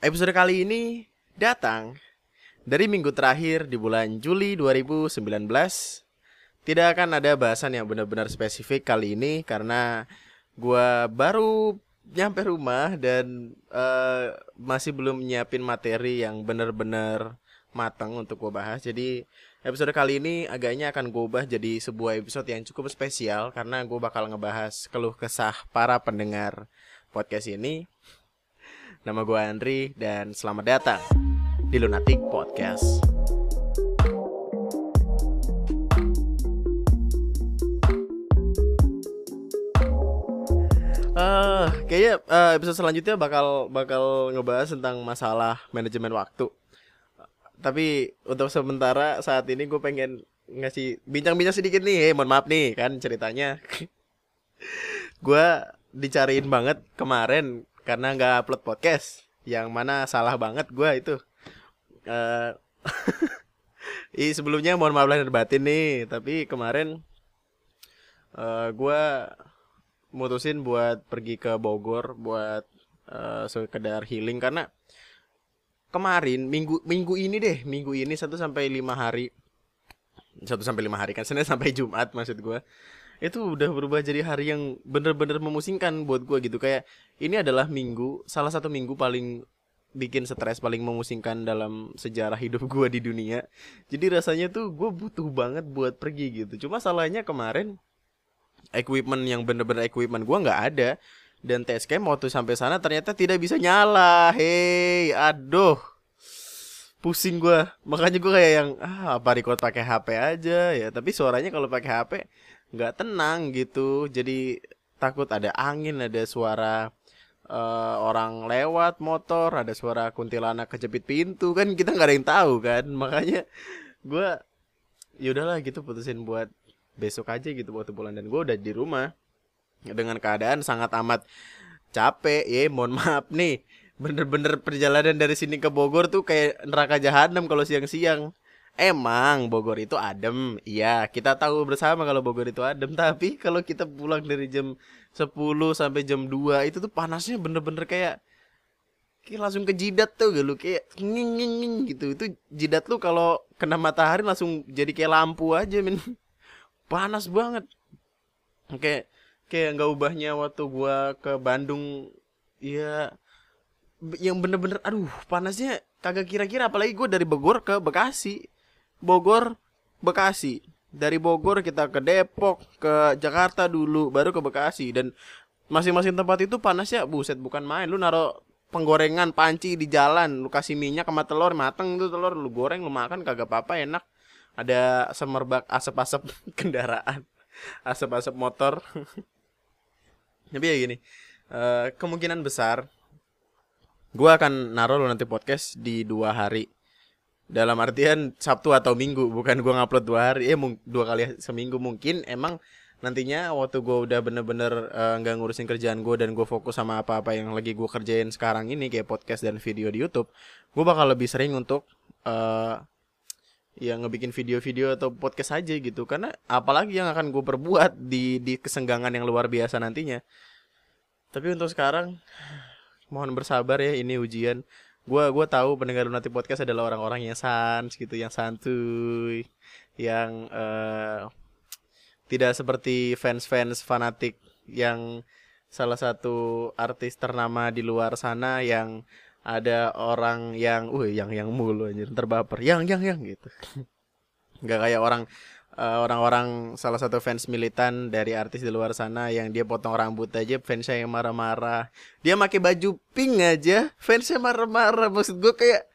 Episode kali ini datang dari minggu terakhir di bulan Juli 2019. Tidak akan ada bahasan yang benar-benar spesifik kali ini karena gua baru nyampe rumah dan uh, masih belum nyiapin materi yang benar-benar matang untuk gue bahas. Jadi episode kali ini agaknya akan gue ubah jadi sebuah episode yang cukup spesial karena gue bakal ngebahas keluh kesah para pendengar podcast ini. Nama gue Andri dan selamat datang di Lunatic Podcast. Uh, kayaknya uh, episode selanjutnya bakal bakal ngebahas tentang masalah manajemen waktu tapi untuk sementara saat ini gue pengen ngasih bincang-bincang sedikit nih, hey, mohon maaf nih kan ceritanya. gue dicariin banget kemarin karena nggak upload podcast, yang mana salah banget gue itu. Uh, I sebelumnya mohon maaf lahir batin nih, tapi kemarin uh, eh, gue mutusin buat pergi ke Bogor buat uh, sekedar healing. Karena kemarin minggu minggu ini deh minggu ini satu sampai lima hari. Satu sampai lima hari kan senin sampai jumat maksud gue itu udah berubah jadi hari yang bener-bener memusingkan buat gue gitu kayak ini adalah minggu salah satu minggu paling bikin stres paling memusingkan dalam sejarah hidup gue di dunia jadi rasanya tuh gue butuh banget buat pergi gitu cuma salahnya kemarin equipment yang bener-bener equipment gue nggak ada dan TSK waktu sampai sana ternyata tidak bisa nyala. Hei, aduh. Pusing gue Makanya gue kayak yang ah apa record pakai HP aja ya. Tapi suaranya kalau pakai HP nggak tenang gitu. Jadi takut ada angin, ada suara uh, orang lewat motor, ada suara kuntilanak kejepit pintu kan kita nggak ada yang tahu kan. Makanya gue yaudahlah gitu putusin buat besok aja gitu waktu pulang dan gue udah di rumah dengan keadaan sangat amat capek ya mohon maaf nih bener-bener perjalanan dari sini ke Bogor tuh kayak neraka jahanam kalau siang-siang emang Bogor itu adem. Iya kita tahu bersama kalau Bogor itu adem. Tapi kalau kita pulang dari jam 10 sampai jam 2 itu tuh panasnya bener-bener kayak kayak langsung ke jidat tuh gitu. Kayak nging nging nging gitu. Itu jidat lu kalau kena matahari langsung jadi kayak lampu aja men. Panas banget. Oke kayak nggak ubahnya waktu gua ke Bandung. Ya yang bener-bener aduh panasnya kagak kira-kira. Apalagi gue dari Bogor ke Bekasi Bogor Bekasi. Dari Bogor kita ke Depok ke Jakarta dulu baru ke Bekasi. Dan masing-masing tempat itu panasnya buset bukan main. Lu naro penggorengan panci di jalan lu kasih minyak sama telur mateng tuh telur lu goreng lu makan kagak apa-apa enak. Ada semerbak asap-asap kendaraan asap-asap motor. Tapi ya gini uh, kemungkinan besar gue akan naruh lo nanti podcast di dua hari dalam artian Sabtu atau Minggu bukan gue ngupload dua hari eh dua kali seminggu mungkin. Emang nantinya waktu gue udah bener-bener eh, nggak -bener, uh, ngurusin kerjaan gue dan gue fokus sama apa-apa yang lagi gue kerjain sekarang ini kayak podcast dan video di YouTube gue bakal lebih sering untuk uh, ya ngebikin video-video atau podcast aja gitu. Karena apalagi yang akan gue perbuat di di kesenggangan yang luar biasa nantinya. Tapi untuk sekarang mohon bersabar ya ini ujian gue gua tahu pendengar nanti podcast adalah orang-orang yang sans gitu yang santuy yang uh, tidak seperti fans-fans fanatik yang salah satu artis ternama di luar sana yang ada orang yang uh yang yang mulu anjir terbaper yang yang yang gitu. Nggak kayak orang eh, orang-orang salah satu fans militan dari artis di luar sana yang dia potong rambut aja fansnya yang marah-marah. Dia pakai baju pink aja fansnya marah-marah. Maksud gue kayak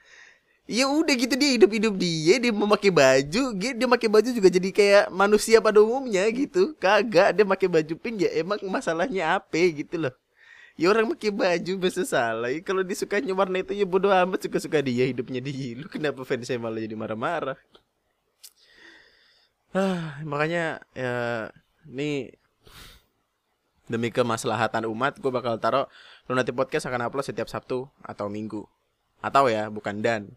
ya udah gitu dia hidup-hidup dia dia memakai baju dia dia pakai baju juga jadi kayak manusia pada umumnya gitu. Kagak dia pakai baju pink ya emang masalahnya apa gitu loh. Ya orang pakai baju bisa salah. Ya, kalau disukanya warna itu ya bodoh amat suka suka dia hidupnya dia. Lu kenapa fans saya malah jadi marah-marah? ah makanya ya ini demi kemaslahatan umat gue bakal taruh nanti podcast akan upload setiap Sabtu atau Minggu. Atau ya bukan dan.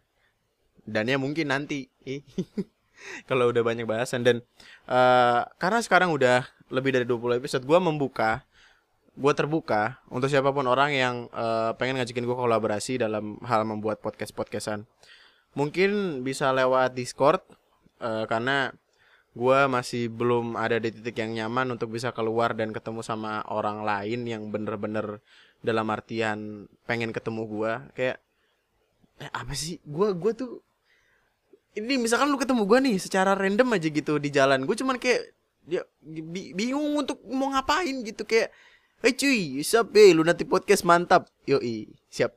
Dannya mungkin nanti. Kalau udah banyak bahasan. Dan uh, karena sekarang udah lebih dari 20 episode gue membuka gue terbuka untuk siapa pun orang yang uh, pengen ngajakin gue kolaborasi dalam hal membuat podcast podcastan mungkin bisa lewat Discord uh, karena gue masih belum ada di titik yang nyaman untuk bisa keluar dan ketemu sama orang lain yang bener-bener dalam artian pengen ketemu gue kayak eh, apa sih gue gue tuh ini misalkan lu ketemu gue nih secara random aja gitu di jalan gue cuman kayak dia bingung untuk mau ngapain gitu kayak Hei cuy, siap eh lu nanti podcast mantap. Yoi, siap.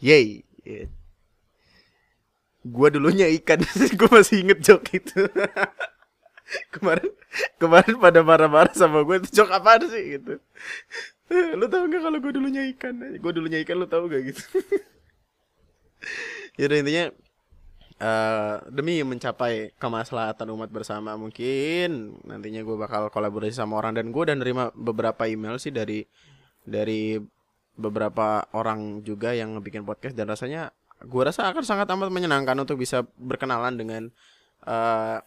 Yey. Gua dulunya ikan, gue masih inget jok itu. kemarin kemarin pada marah-marah sama gue itu jok apa sih gitu. lu tau gak kalau gue dulunya ikan? Gue dulunya ikan lu tau gak gitu? ya intinya uh, demi mencapai kemaslahatan umat bersama mungkin nantinya gue bakal kolaborasi sama orang dan gue dan nerima beberapa email sih dari dari beberapa orang juga yang bikin podcast dan rasanya gue rasa akan sangat amat menyenangkan untuk bisa berkenalan dengan eh,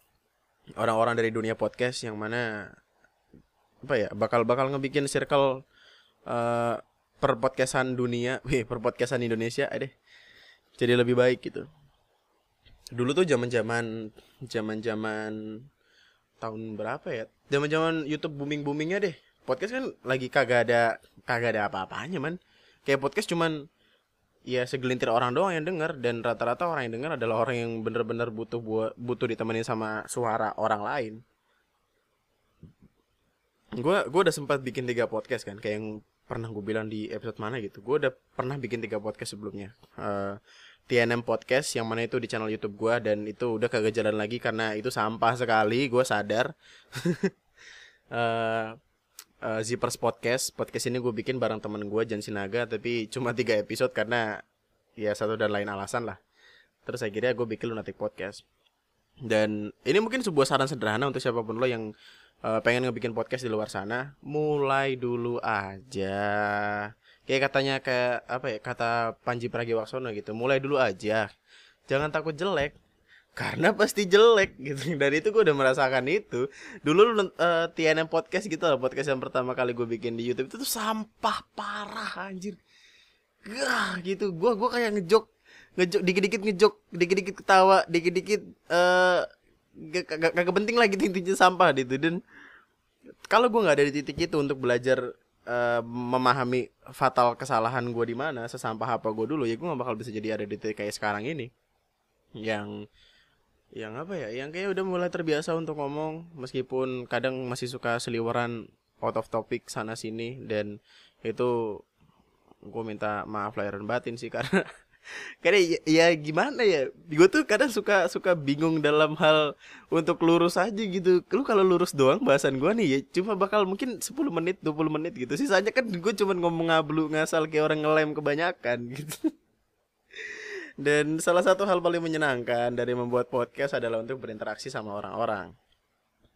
orang-orang dari dunia podcast yang mana apa ya bakal bakal ngebikin circle uh, per podcastan dunia, wih per podcastan Indonesia, deh jadi lebih baik gitu. Dulu tuh zaman zaman zaman zaman tahun berapa ya? Zaman zaman YouTube booming boomingnya deh. Podcast kan lagi kagak ada kagak ada apa-apanya man. Kayak podcast cuman ya segelintir orang doang yang denger. Dan rata-rata orang yang denger adalah orang yang bener-bener butuh buat butuh ditemenin sama suara orang lain. Gue gue udah sempat bikin tiga podcast kan kayak yang pernah gue bilang di episode mana gitu. Gue udah pernah bikin tiga podcast sebelumnya. Uh, TNM Podcast yang mana itu di channel YouTube gue dan itu udah kagak jalan lagi karena itu sampah sekali gue sadar. Uh, uh, Zippers Podcast. Podcast ini gue bikin bareng temen gue Jan Sinaga tapi cuma tiga episode karena ya satu dan lain alasan lah. Terus akhirnya gue bikin Lunatic Podcast. Dan ini mungkin sebuah saran sederhana untuk siapa pun lo yang uh, pengen ngebikin podcast di luar sana mulai dulu aja. Kayak katanya kayak apa ya kata Panji Pragiwaksono gitu mulai dulu aja. Jangan takut jelek karena pasti jelek gitu. Dari itu gue udah merasakan itu. Dulu uh, eh, TNM podcast gitu loh podcast yang pertama kali gue bikin di YouTube itu tuh sampah parah anjir. Gah gitu. Gue gue kayak ngejok ngejok dikit-dikit ngejok dikit-dikit ketawa dikit-dikit uh, gak, gak, gak penting lagi intinya sampah gitu. Dan kalau gue nggak ada di titik itu untuk belajar uh, memahami fatal kesalahan gue di mana sesampah apa gue dulu ya gue gak bakal bisa jadi ada di titik kayak sekarang ini. Yang yang apa ya? Yang kayak udah mulai terbiasa untuk ngomong meskipun kadang masih suka seliweran out of topic sana sini dan itu gue minta maaf lahir dan batin sih karena karena ya, ya gimana ya? Gue tuh kadang suka suka bingung dalam hal untuk lurus aja gitu. Lu kalau lurus doang bahasan gue nih ya cuma bakal mungkin 10 menit 20 menit gitu. Sisanya kan gue cuma ngomong ngablu ngasal kayak orang ngelem kebanyakan gitu dan salah satu hal paling menyenangkan dari membuat podcast adalah untuk berinteraksi sama orang-orang.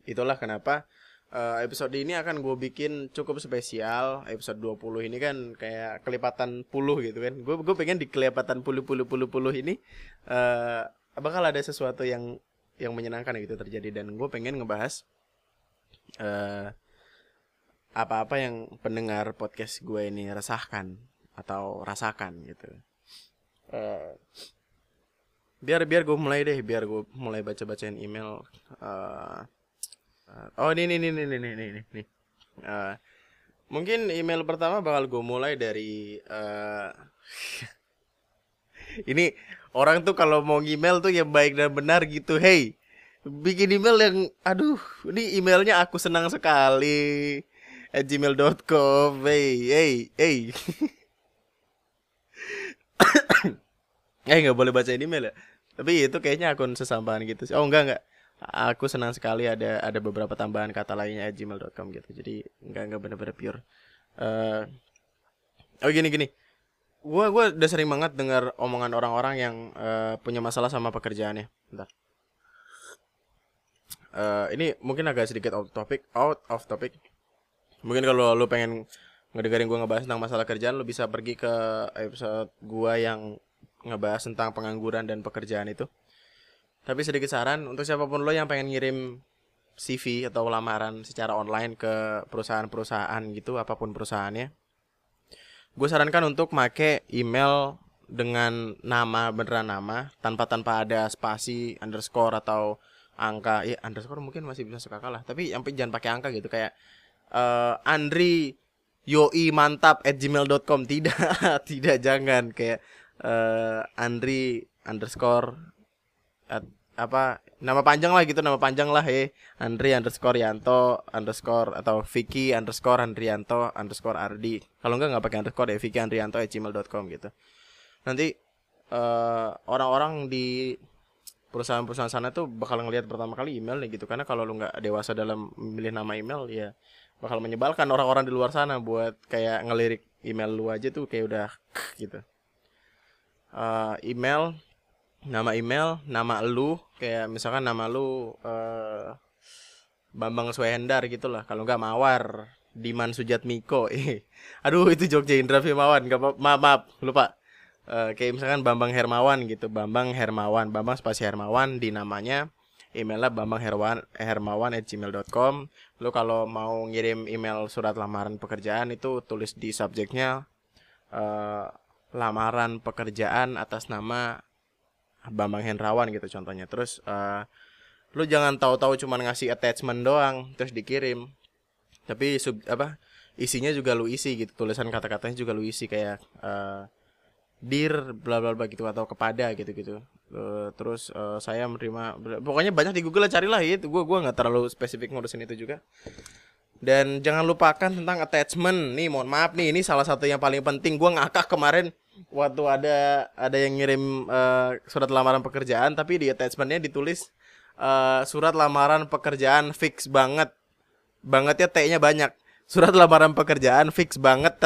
Itulah kenapa uh, episode ini akan gue bikin cukup spesial. Episode 20 ini kan kayak kelipatan puluh gitu kan. Gue gue pengen di kelipatan puluh puluh puluh puluh ini uh, bakal ada sesuatu yang yang menyenangkan gitu terjadi. Dan gue pengen ngebahas uh, apa-apa yang pendengar podcast gue ini resahkan atau rasakan gitu uh, biar biar gue mulai deh biar gue mulai baca bacain email uh, oh ini ini ini ini ini ini nih. Uh, mungkin email pertama bakal gue mulai dari uh, ini orang tuh kalau mau email tuh yang baik dan benar gitu hey bikin email yang aduh ini emailnya aku senang sekali at gmail.com hey hey hey eh nggak boleh baca email ya? Tapi itu kayaknya akun sesambahan gitu sih. Oh enggak enggak aku senang sekali ada ada beberapa tambahan kata lainnya gmail.com gitu. Jadi nggak nggak benar-benar pure. Uh, oh gini gini. Gua gua udah sering banget dengar omongan orang-orang yang uh, punya masalah sama pekerjaannya. Bentar. Uh, ini mungkin agak sedikit out topic out of topic. Mungkin kalau lu pengen ngedengerin gua ngebahas tentang masalah kerjaan lu bisa pergi ke episode gua yang ngebahas tentang pengangguran dan pekerjaan itu. Tapi sedikit saran untuk siapa pun lo yang pengen ngirim CV atau lamaran secara online ke perusahaan-perusahaan gitu apa pun perusahaannya gue sarankan untuk make email dengan nama beneran nama tanpa tanpa ada spasi underscore atau angka. Ya underscore mungkin masih bisa suka kalah tapi yang jangan pakai angka gitu kayak uh, Andri yoi mantap at gmail.com tidak tidak jangan kayak uh, Andri underscore at, apa nama panjang lah gitu nama panjang lah he Andri underscore Yanto underscore atau Vicky underscore Andrianto underscore Ardi. Kalau enggak nggak pakai underscore ya Vicky Andrianto at gmail.com gitu. Nanti uh, orang-orang di perusahaan-perusahaan sana tuh bakal ngelihat pertama kali email nih gitu. Karena kalau lu nggak dewasa dalam memilih nama email ya bakal menyebalkan orang-orang di luar sana buat kayak ngelirik email lu aja tuh kayak udah gitu uh, email nama email nama lu kayak misalkan nama lu uh, Bambang Swehendar gitu lah. Kalau nggak Mawar Diman Sujatmiko. Eh aduh itu Jogja Indra Fimawan gak maaf maaf lupa. Uh, kayak misalkan Bambang Hermawan gitu. Bambang Hermawan Bambang spasi Hermawan di namanya. Emailnya Bambang Herwan Hermawan at gmail.com lo kalau mau ngirim email surat lamaran pekerjaan itu tulis di subjeknya uh, lamaran pekerjaan atas nama Bambang Hendrawan gitu contohnya. Terus uh, lu jangan tahu-tahu cuman ngasih attachment doang terus dikirim. Tapi sub apa isinya juga lu isi gitu tulisan kata-katanya juga lu isi kayak uh, dir bla bla bla gitu atau kepada gitu gitu uh, terus uh, saya menerima pokoknya banyak di Google lah carilah ya itu gue gua nggak terlalu spesifik ngurusin itu juga. Dan jangan lupakan tentang attachment. Nih mohon maaf nih ini salah satu yang paling penting. Gue ngakak kemarin waktu ada ada yang ngirim uh, surat lamaran pekerjaan tapi di attachmentnya ditulis uh, surat lamaran pekerjaan fix banget banget ya T-nya banyak surat lamaran pekerjaan fix banget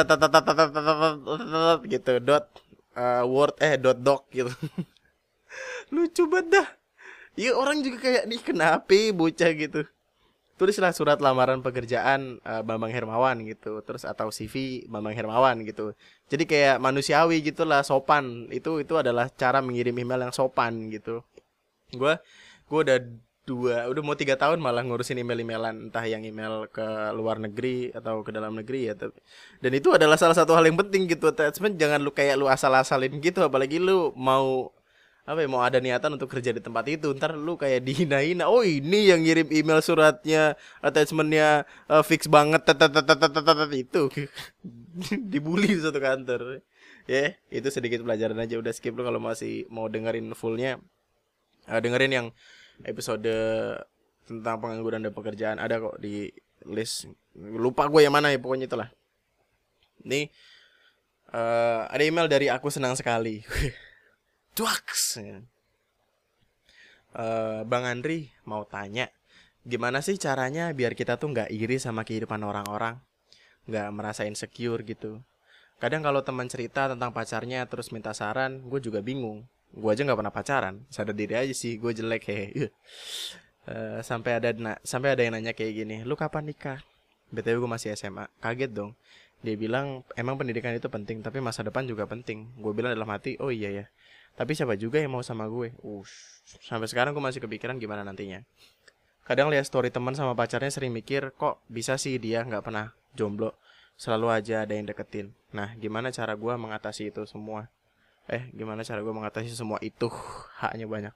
gitu dot uh, word eh dot doc gitu lucu banget dah Iya orang juga kayak nih kenapa bocah gitu tulislah surat lamaran pekerjaan uh, Bambang Hermawan gitu. Terus atau CV Bambang Hermawan gitu. Jadi kayak manusiawi gitulah sopan. Itu itu adalah cara mengirim email yang sopan gitu. Gue gue udah dua udah mau tiga tahun malah ngurusin email-emailan. Entah yang email ke luar negeri atau ke dalam negeri ya tapi dan itu adalah salah satu hal yang penting gitu. Attachment jangan lu kayak lu asal-asalin gitu. Apalagi lu mau apa ya mau ada niatan untuk kerja di tempat itu ntar lu kayak dihina-hina. Oh ini yang ngirim email suratnya attachmentnya uh, fix banget itu. Dibully di satu kantor. Ya yeah, itu sedikit pelajaran aja. Udah skip lu kalau masih mau dengerin fullnya. Uh, dengerin yang episode tentang pengangguran dan pekerjaan ada kok di list. Lupa gue yang mana ya pokoknya itulah. Ini uh, ada email dari aku senang sekali Duaks uh, Bang Andri mau tanya gimana sih caranya biar kita tuh nggak iri sama kehidupan orang-orang? Nggak merasa insecure gitu. Kadang kalau teman cerita tentang pacarnya terus minta saran gue juga bingung. Gue aja nggak pernah pacaran. Sadar diri aja sih gue jelek hehe. Uh, sampai ada na sampai ada yang nanya kayak gini lu kapan nikah? Btw gue masih SMA kaget dong. Dia bilang emang pendidikan itu penting tapi masa depan juga penting. Gue bilang dalam hati oh iya ya tapi siapa juga yang mau sama gue. Ush. sampai sekarang gue masih kepikiran gimana nantinya. Kadang lihat story teman sama pacarnya sering mikir kok bisa sih dia nggak pernah jomblo? Selalu aja ada yang deketin. Nah gimana cara gue mengatasi itu semua? Eh gimana cara gue mengatasi semua itu? Haknya banyak.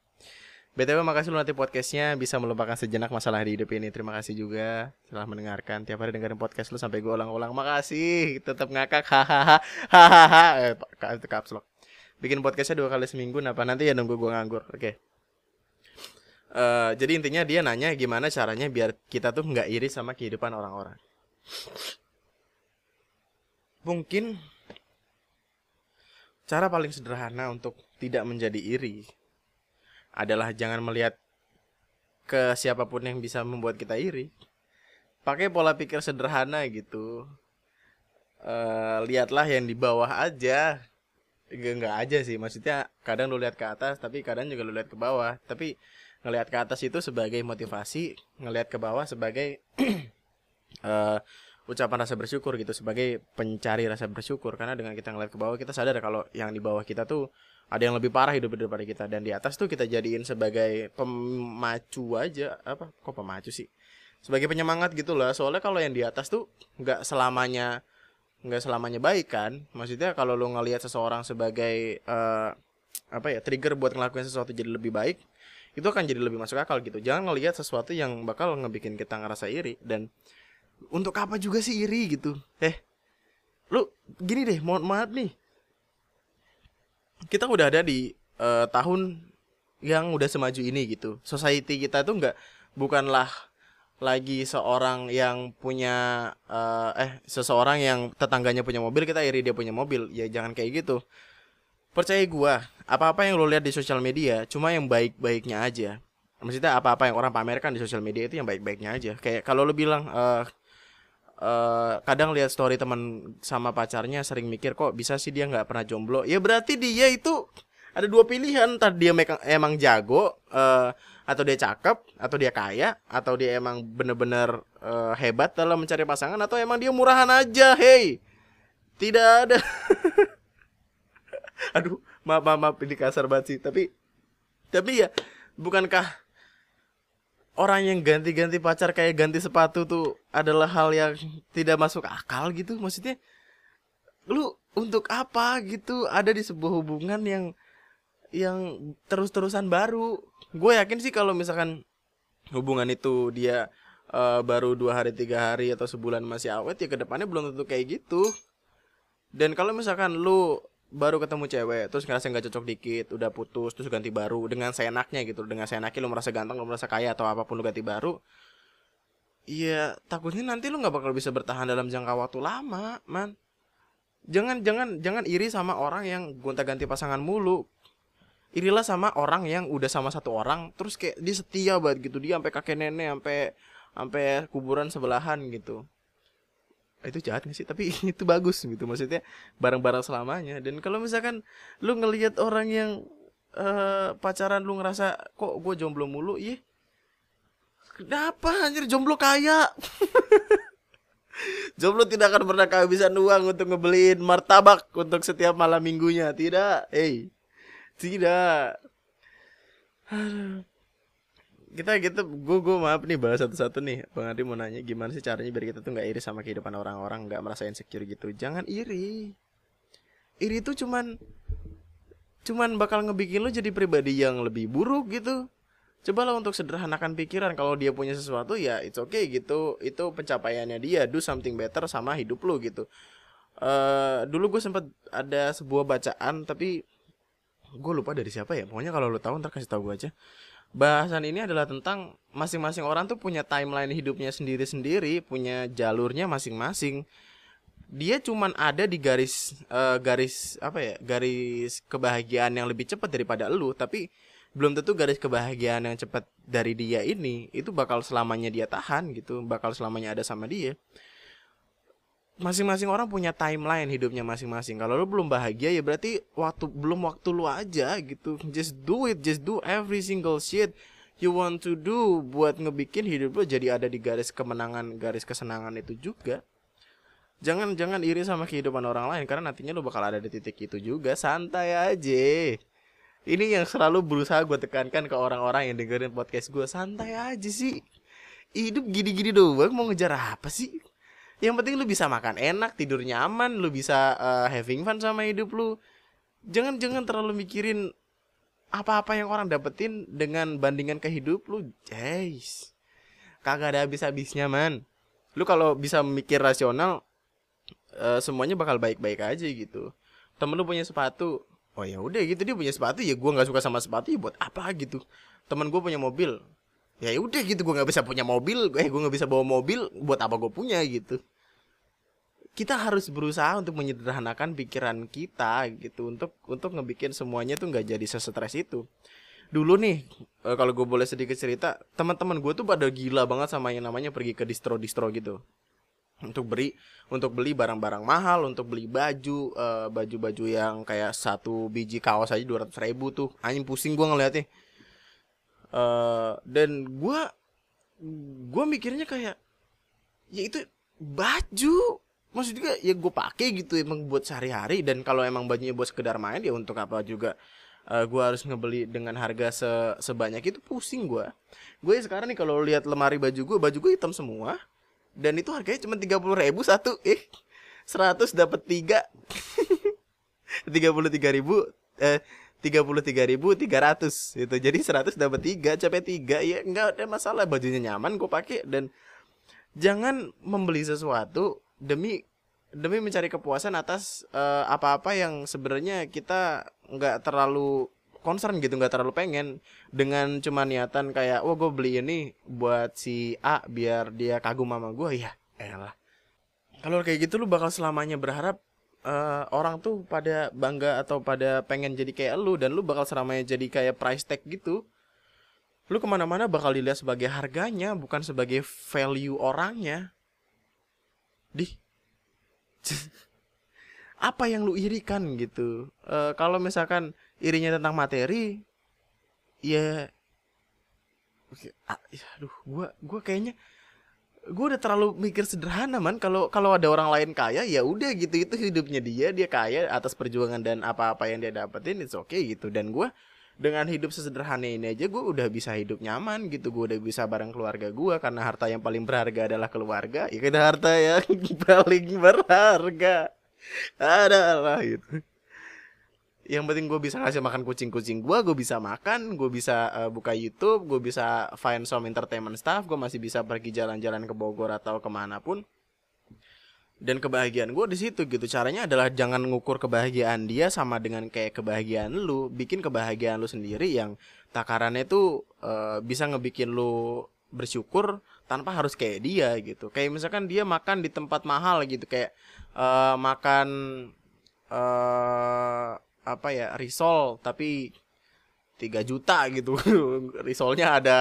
BTW makasih lu nanti podcastnya. Bisa melupakan sejenak masalah di hidup ini. Terima kasih juga telah mendengarkan. Tiap hari dengerin podcast lu sampai gue ulang-ulang. Makasih. Tetap ngakak. Hahaha. Hahaha eh, caps lock Bikin podcastnya dua kali seminggu Napa nanti ya nunggu gue nganggur Oke okay. uh, Jadi intinya dia nanya gimana caranya biar kita tuh nggak iri sama kehidupan orang-orang Mungkin Cara paling sederhana untuk tidak menjadi iri adalah jangan melihat ke siapa pun yang bisa membuat kita iri. Pakai pola pikir sederhana gitu. Uh, lihatlah yang di bawah aja. Enggak, aja sih, maksudnya kadang lu lihat ke atas tapi kadang juga lu lihat ke bawah. Tapi ngelihat ke atas itu sebagai motivasi, ngelihat ke bawah sebagai uh, ucapan rasa bersyukur gitu sebagai pencari rasa bersyukur. Karena dengan kita ngeliat ke bawah kita sadar kalau yang di bawah kita tuh ada yang lebih parah hidup daripada kita. Dan di atas tuh kita jadiin sebagai pemacu aja. Apa? Kok pemacu sih? Sebagai penyemangat gitu lah soalnya kalau yang di atas tuh nggak selamanya nggak selamanya baik kan? Maksudnya kalau lo ngelihat seseorang sebagai uh, apa ya trigger buat ngelakuin sesuatu jadi lebih baik itu akan jadi lebih masuk akal gitu. Jangan ngelihat sesuatu yang bakal ngebikin kita ngerasa iri dan untuk apa juga sih iri gitu? Eh lu gini deh mohon maaf nih. Kita udah ada di uh, tahun yang udah semaju ini gitu. Society kita tuh nggak bukanlah lagi seorang yang punya uh, eh seseorang yang tetangganya punya mobil kita iri dia punya mobil. Ya jangan kayak gitu. Percaya gua apa-apa yang lo lihat di sosial media cuma yang baik-baiknya aja. Maksudnya apa-apa yang orang pamerkan di sosial media itu yang baik-baiknya aja. Kayak kalau lo bilang uh, uh, kadang lihat story teman sama pacarnya sering mikir kok bisa sih dia nggak pernah jomblo? Ya berarti dia itu ada dua pilihan tadi dia emang jago uh, atau dia cakep atau dia kaya atau dia emang bener-bener uh, hebat dalam mencari pasangan atau emang dia murahan aja hey. Tidak ada. Aduh maaf maaf, maaf ini kasar banget sih. Tapi tapi ya bukankah orang yang ganti-ganti pacar kayak ganti sepatu tuh adalah hal yang tidak masuk akal gitu? Maksudnya lu untuk apa gitu ada di sebuah hubungan yang yang terus-terusan baru. Gue yakin sih kalau misalkan hubungan itu dia uh, baru dua hari tiga hari atau sebulan masih awet ya ke depannya belum tentu kayak gitu. Dan kalau misalkan lu baru ketemu cewek terus ngerasa nggak cocok dikit udah putus terus ganti baru dengan seenaknya gitu dengan seenaknya lu merasa ganteng lu merasa kaya atau apa pun lu ganti baru Iya takutnya nanti lu nggak bakal bisa bertahan dalam jangka waktu lama man. Jangan jangan jangan iri sama orang yang gonta ganti pasangan mulu irilah sama orang yang udah sama satu orang terus kayak dia setia banget gitu. Dia sampai kakek nenek sampai sampai kuburan sebelahan gitu. Itu jahat gak sih? Tapi itu bagus gitu maksudnya bareng-bareng selamanya. Dan kalau misalkan lu ngelihat orang yang uh, pacaran lu ngerasa kok gue jomblo mulu? Iya kenapa anjir? Jomblo kaya. Jomblo tidak akan pernah kehabisan uang untuk ngebeliin martabak untuk setiap malam minggunya. Tidak hey tidak. Kita gitu, gue gue maaf nih bahas satu-satu nih. Bang Adi mau nanya gimana sih caranya biar kita tuh nggak iri sama kehidupan orang-orang, nggak merasa insecure gitu. Jangan iri. Iri itu cuman cuman bakal ngebikin lo jadi pribadi yang lebih buruk gitu. Cobalah untuk sederhanakan pikiran kalau dia punya sesuatu ya it's okay gitu. Itu pencapaiannya dia, do something better sama hidup lo gitu. Uh, dulu gue sempat ada sebuah bacaan tapi gue lupa dari siapa ya. Pokoknya kalau lo tahu ntar kasih tahu gue aja. Bahasan ini adalah tentang masing-masing orang tuh punya timeline hidupnya sendiri-sendiri punya jalurnya masing-masing. Dia cuman ada di garis uh, garis apa ya garis kebahagiaan yang lebih cepat daripada lu tapi belum tentu garis kebahagiaan yang cepat dari dia ini itu bakal selamanya dia tahan gitu bakal selamanya ada sama dia masing-masing orang punya timeline hidupnya masing-masing. Kalau lu belum bahagia ya berarti waktu belum waktu lu aja gitu. Just do it, just do every single shit you want to do buat ngebikin hidup lu jadi ada di garis kemenangan, garis kesenangan itu juga. Jangan jangan iri sama kehidupan orang lain karena nantinya lu bakal ada di titik itu juga. Santai aja. Ini yang selalu berusaha gue tekankan ke orang-orang yang dengerin podcast gue. Santai aja sih. Hidup gini-gini doang mau ngejar apa sih? Yang penting lu bisa makan enak tidur nyaman lu bisa uh, having fun sama hidup lu. Jangan jangan terlalu mikirin apa-apa yang orang dapetin dengan bandingan ke hidup lu. Guys kagak ada habis-habisnya man. Lu kalau bisa mikir rasional uh, semuanya bakal baik-baik aja gitu. Temen lu punya sepatu. Oh ya udah gitu. Dia punya sepatu ya gue nggak suka sama sepatu ya buat apa gitu. Temen gue punya mobil. Ya udah gitu gue nggak bisa punya mobil. Eh gue nggak bisa bawa mobil. Buat apa gue punya gitu kita harus berusaha untuk menyederhanakan pikiran kita gitu untuk untuk ngebikin semuanya tuh nggak jadi sesetres itu. Dulu nih eh, kalau gue boleh sedikit cerita teman-teman gue tuh pada gila banget sama yang namanya pergi ke distro distro gitu. Untuk beli untuk beli barang-barang mahal untuk beli baju uh, baju-baju yang kayak satu biji kaos aja dua ratus ribu tuh. Anjing pusing gue ngeliatnya. Uh, dan gue gue mikirnya kayak ya itu baju maksud juga ya gue pakai gitu emang buat sehari-hari. Dan kalau emang bajunya buat sekedar main ya untuk apa juga uh, gue harus ngebeli dengan harga se sebanyak itu pusing gue. Gue sekarang nih kalau lihat lemari baju gue baju gue hitam semua. Dan itu harganya cuma tiga puluh ribu satu. Eh seratus dapat tiga. tiga puluh tiga ribu eh tiga puluh tiga ribu tiga ratus itu jadi seratus dapat tiga capek tiga. Ya nggak ada masalah. Bajunya nyaman gue pakai. Dan jangan membeli sesuatu demi demi mencari kepuasan atas uh, apa-apa yang sebenarnya kita nggak terlalu concern gitu nggak terlalu pengen. Dengan cuma niatan kayak oh gue beli ini buat si A biar dia kagum sama gue ya elah. Kalau kayak gitu lu bakal selamanya berharap uh, orang tuh pada bangga atau pada pengen jadi kayak lu dan lu bakal selamanya jadi kayak price tag gitu. Lu ke mana-mana bakal dilihat sebagai harganya bukan sebagai value orangnya di apa yang lu irikan gitu? Uh, kalau misalkan irinya tentang materi ya aduh gua gua kayaknya gue udah terlalu mikir sederhana man. Kalau kalau ada orang lain kaya ya udah gitu. Itu hidupnya dia dia kaya atas perjuangan dan apa-apa yang dia dapetin it's okay gitu. Dan gue dengan hidup sesederhana ini aja gue udah bisa hidup nyaman gitu. Gue udah bisa bareng keluarga gue karena harta yang paling berharga adalah keluarga. Ya kita harta yang paling berharga adalah gitu yang penting gue bisa ngasih makan kucing-kucing gue gue bisa makan gue bisa uh, buka YouTube gue bisa find some entertainment stuff gue masih bisa pergi jalan-jalan ke Bogor atau ke mana pun dan kebahagiaan gue di situ gitu. Caranya adalah jangan ngukur kebahagiaan dia sama dengan kayak kebahagiaan lu. Bikin kebahagiaan lu sendiri yang takarannya tuh uh, bisa ngebikin lu bersyukur tanpa harus kayak dia gitu. Kayak misalkan dia makan di tempat mahal gitu kayak uh, makan uh, apa ya risol tapi 3 juta gitu. Risolnya ada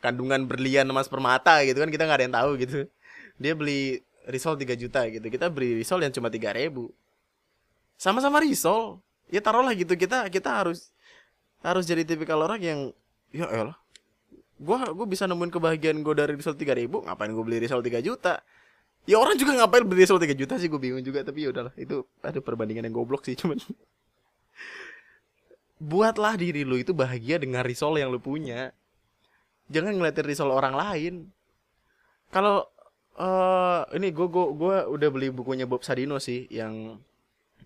kandungan berlian emas permata gitu kan kita nggak ada yang tahu gitu. Dia beli risol 3 juta gitu. Kita beli risol yang cuma tiga ribu. Sama-sama risol. Ya taruhlah gitu. Kita kita harus harus jadi tipikal orang yang ya elah. Gue gue bisa nemuin kebahagiaan gue dari risol tiga ribu ngapain gue beli risol 3 juta? Ya orang juga ngapain beli risol 3 juta sih? Gue bingung juga tapi ya udahlah. Itu ada perbandingan yang goblok sih cuman. Buatlah diri lu itu bahagia dengan risol yang lu punya. Jangan ngeliatin risol orang lain. Kalau ini gue gue gue udah beli bukunya Bob Sadino sih yang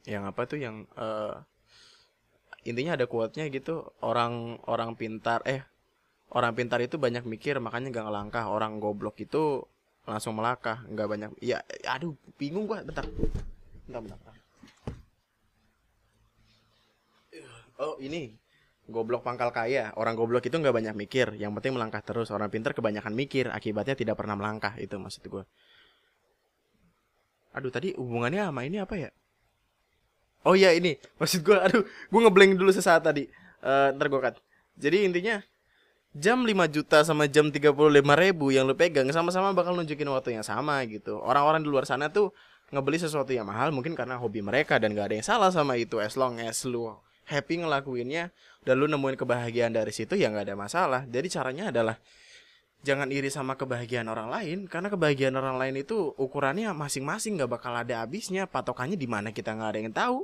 yang apa tuh yang uh, intinya ada quote-nya gitu orang orang pintar eh orang pintar itu banyak mikir makanya gak ngelangkah. Orang goblok itu langsung melangkah nggak banyak ya aduh bingung gua bentar. Bentar bentar, bentar. oh ini goblok pangkal kaya. Orang goblok itu nggak banyak mikir yang penting melangkah terus. Orang pintar kebanyakan mikir akibatnya tidak pernah melangkah itu maksud gue aduh tadi hubungannya sama ini apa ya? Oh iya ini. Maksud gue aduh gue ngeblank dulu sesaat tadi. Uh, ntar gue cut. Jadi intinya jam 5 juta sama jam 35 ribu yang lu pegang sama-sama bakal nunjukin waktu yang sama gitu. Orang-orang di luar sana tuh ngebeli sesuatu yang mahal mungkin karena hobi mereka dan gak ada yang salah sama itu. As long as lu happy ngelakuinnya dan lu nemuin kebahagiaan dari situ ya nggak ada masalah. Jadi caranya adalah jangan iri sama kebahagiaan orang lain karena kebahagiaan orang lain itu ukurannya masing-masing nggak bakal ada habisnya patokannya di mana kita nggak ada yang tahu.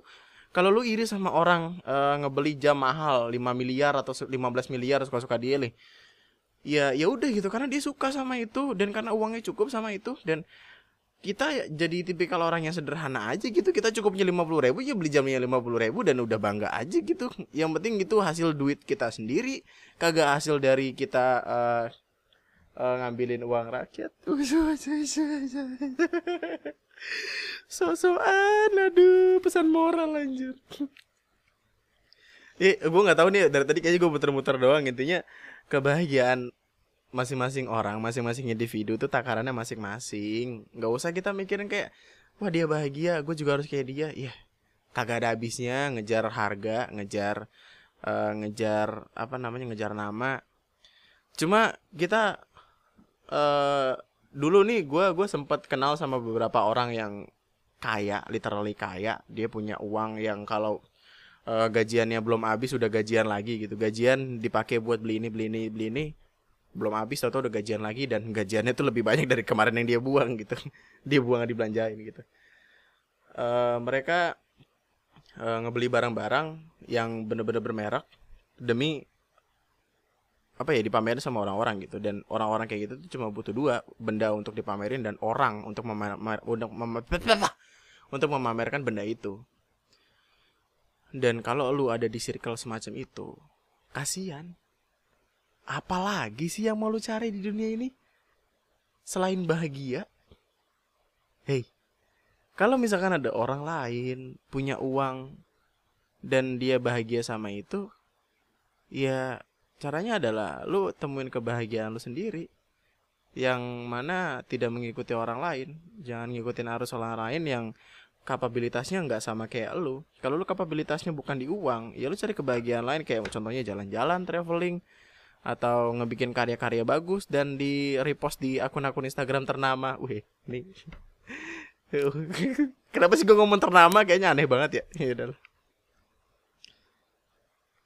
Kalau lu iri sama orang e, ngebeli jam mahal 5 miliar atau 15 miliar suka-suka dia nih ya ya udah gitu karena dia suka sama itu dan karena uangnya cukup sama itu dan kita jadi tipikal orang yang sederhana aja gitu kita cukupnya lima puluh ribu ya beli jamnya lima puluh ribu dan udah bangga aja gitu. Yang penting itu hasil duit kita sendiri kagak hasil dari kita uh, uh, ngambilin uang rakyat sosokan aduh pesan moral anjir eh gue nggak tahu nih dari tadi kayaknya gue muter-muter doang intinya kebahagiaan masing-masing orang, masing-masing individu tuh takarannya masing-masing. Gak usah kita mikirin kayak, wah dia bahagia, gue juga harus kayak dia. Iya, kagak ada habisnya ngejar harga, ngejar, uh, ngejar apa namanya, ngejar nama. Cuma kita uh, dulu nih, gue gue sempat kenal sama beberapa orang yang kaya, literally kaya. Dia punya uang yang kalau uh, gajiannya belum habis, udah gajian lagi gitu. Gajian dipakai buat beli ini, beli ini, beli ini belum habis atau udah gajian lagi dan gajiannya tuh lebih banyak dari kemarin yang dia buang gitu dia buang dibelanjain gitu uh, mereka uh, ngebeli barang-barang yang bener-bener bermerek demi apa ya dipamerin sama orang-orang gitu. Dan orang-orang kayak gitu tuh cuma butuh dua benda untuk dipamerin dan orang untuk memamer, untuk mem untuk memamerkan benda itu. Dan kalau lu ada di circle semacam itu kasihan. Apalagi sih yang mau lu cari di dunia ini? Selain bahagia. Hei kalau misalkan ada orang lain punya uang dan dia bahagia sama itu ya caranya adalah lu temuin kebahagiaan lu sendiri yang mana tidak mengikuti orang lain jangan ngikutin arus orang lain yang kapabilitasnya nggak sama kayak lu kalau lu kapabilitasnya bukan di uang ya lu cari kebahagiaan lain kayak contohnya jalan-jalan traveling atau ngebikin karya-karya bagus dan di repost di akun-akun Instagram ternama. Wih, ini Kenapa sih gue ngomong ternama kayaknya aneh banget ya. Ya.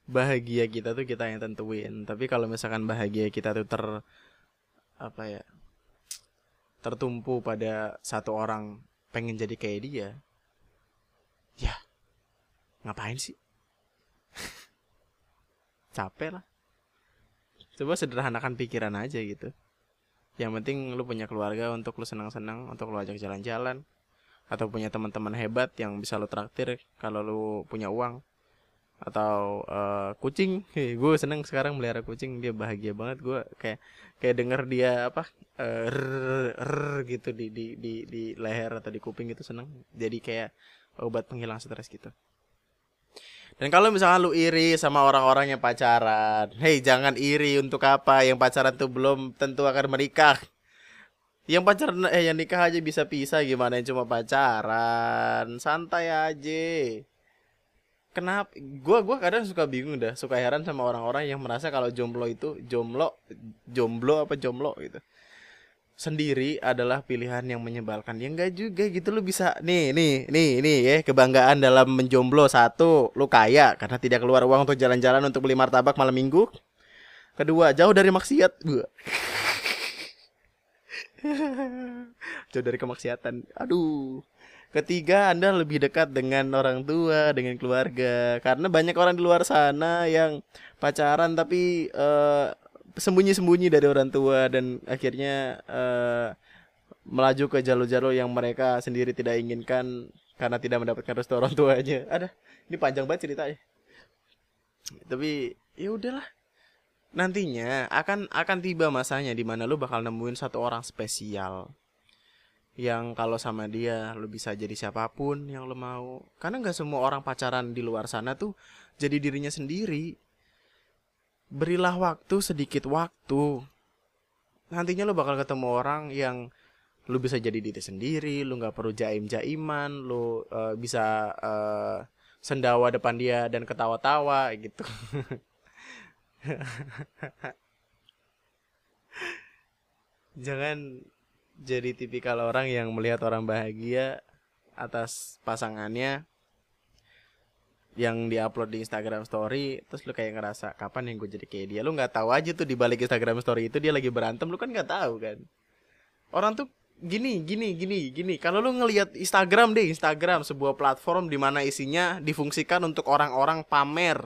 Bahagia kita tuh kita yang tentuin. Tapi kalau misalkan bahagia kita tuh ter apa ya? tertumpu pada satu orang pengen jadi kayak dia. Ya. Ngapain sih? Capek lah coba sederhanakan pikiran aja gitu yang penting lu punya keluarga untuk lu senang-senang untuk lu ajak jalan-jalan atau punya teman-teman hebat yang bisa lu traktir kalau lu punya uang atau uh, kucing hey, gue seneng sekarang melihara kucing dia bahagia banget gue kayak kayak denger dia apa uh, rrr, rrr, gitu di, di di di leher atau di kuping gitu seneng jadi kayak obat penghilang stres gitu dan kalau misalkan lu iri sama orang-orang yang pacaran, hei jangan iri untuk apa? Yang pacaran tuh belum tentu akan menikah. Yang pacaran eh yang nikah aja bisa pisah gimana yang cuma pacaran? Santai aja. Kenapa? Gua gua kadang suka bingung dah, suka heran sama orang-orang yang merasa kalau jomblo itu jomblo, jomblo apa jomblo gitu sendiri adalah pilihan yang menyebalkan. Ya enggak juga gitu lu bisa nih nih nih nih ya kebanggaan dalam menjomblo satu lu kaya karena tidak keluar uang untuk jalan-jalan untuk beli martabak malam minggu. Kedua jauh dari maksiat gua. jauh dari kemaksiatan. Aduh. Ketiga, Anda lebih dekat dengan orang tua, dengan keluarga. Karena banyak orang di luar sana yang pacaran tapi uh, sembunyi-sembunyi dari orang tua dan akhirnya uh, melaju ke jalur-jalur yang mereka sendiri tidak inginkan karena tidak mendapatkan restu orang tuanya. Ada, ini panjang banget ceritanya. Tapi ya udahlah. Nantinya akan akan tiba masanya di mana lu bakal nemuin satu orang spesial yang kalau sama dia lu bisa jadi siapa pun yang lu mau. Karena nggak semua orang pacaran di luar sana tuh jadi dirinya sendiri. Berilah waktu sedikit waktu. Nantinya lo bakal ketemu orang yang lu bisa jadi diri sendiri lu nggak perlu jaim jaiman lu uh, bisa uh, sendawa depan dia dan ketawa-tawa gitu. Jangan jadi tipikal orang yang melihat orang bahagia atas pasangannya yang diupload di Instagram Story terus lu kayak ngerasa kapan yang gue jadi kayak dia? Lu nggak tahu aja tuh di balik Instagram Story itu dia lagi berantem lu kan nggak tahu kan. Orang tuh gini gini gini gini. Kalau lu ngelihat Instagram deh Instagram sebuah platform di mana isinya difungsikan untuk orang-orang pamer